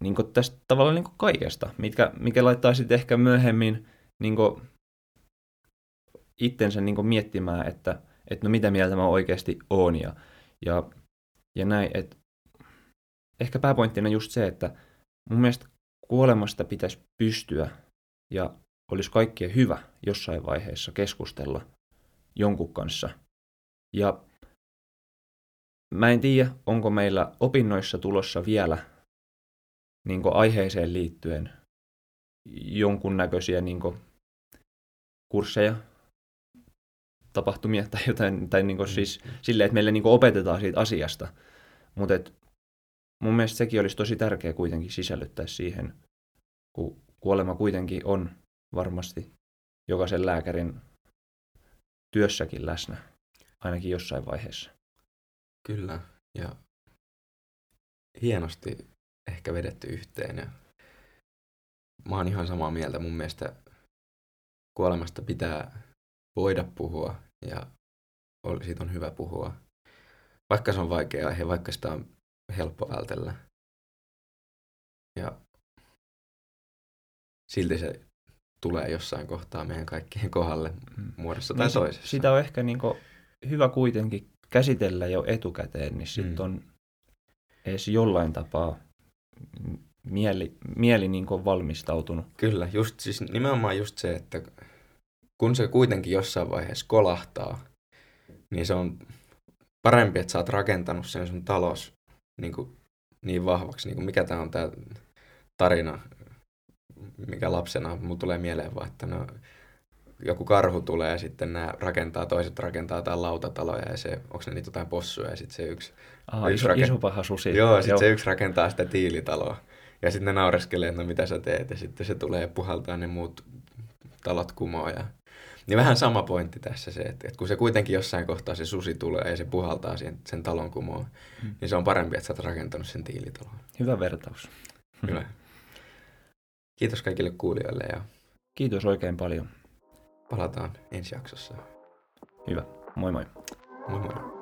niin tästä tavallaan niin kaikesta, mitkä, mikä laittaa sitten ehkä myöhemmin niin itsensä niin miettimään, että, että no mitä mieltä mä oikeasti oon ja, ja, ja näin. Et ehkä pääpointtina just se, että mun mielestä kuolemasta pitäisi pystyä ja olisi kaikkien hyvä jossain vaiheessa keskustella jonkun kanssa. Ja mä en tiedä, onko meillä opinnoissa tulossa vielä niin aiheeseen liittyen jonkunnäköisiä niin kursseja, tapahtumia tai jotain, tai niin siis mm. silleen, että meille niin opetetaan siitä asiasta. Mutta mun mielestä sekin olisi tosi tärkeä kuitenkin sisällyttää siihen, kun kuolema kuitenkin on varmasti jokaisen lääkärin työssäkin läsnä, ainakin jossain vaiheessa. Kyllä, ja hienosti ehkä vedetty yhteen. Ja mä oon ihan samaa mieltä. Mun mielestä kuolemasta pitää voida puhua ja siitä on hyvä puhua. Vaikka se on vaikea aihe, vaikka sitä on helppo vältellä. Ja silti se tulee jossain kohtaa meidän kaikkien kohdalle mm. muodossa tai niin toisessa. Sitä on ehkä niin hyvä kuitenkin käsitellä jo etukäteen, niin sitten mm. on edes jollain tapaa mieli, mieli niin valmistautunut. Kyllä, just, siis nimenomaan just se, että kun se kuitenkin jossain vaiheessa kolahtaa, niin se on parempi, että sä oot rakentanut sen sun talos niin, kuin, niin vahvaksi, niin kuin mikä tämä on tämä tarina, mikä lapsena mulla tulee mieleen vaan, että no, joku karhu tulee ja sitten nämä rakentaa, toiset rakentaa jotain lautataloja ja se, onko ne niitä jotain possuja ja sitten se yksi... Aha, yksi iso, raken... iso paha susi. Joo, sitten Joo. se yksi rakentaa sitä tiilitaloa. Ja sitten ne naureskelee, että no mitä sä teet, ja sitten se tulee puhaltaa ne muut talot kumoon. Ja... Niin vähän sama pointti tässä se, että, että kun se kuitenkin jossain kohtaa se susi tulee ja se puhaltaa sen, sen talon kumoon, hmm. niin se on parempi, että sä oot rakentanut sen tiilitalon. Hyvä vertaus. Hyvä. Kiitos kaikille kuulijoille ja... Kiitos oikein paljon. Palataan ensi jaksossa. Hyvä. Moi moi. Moi moi.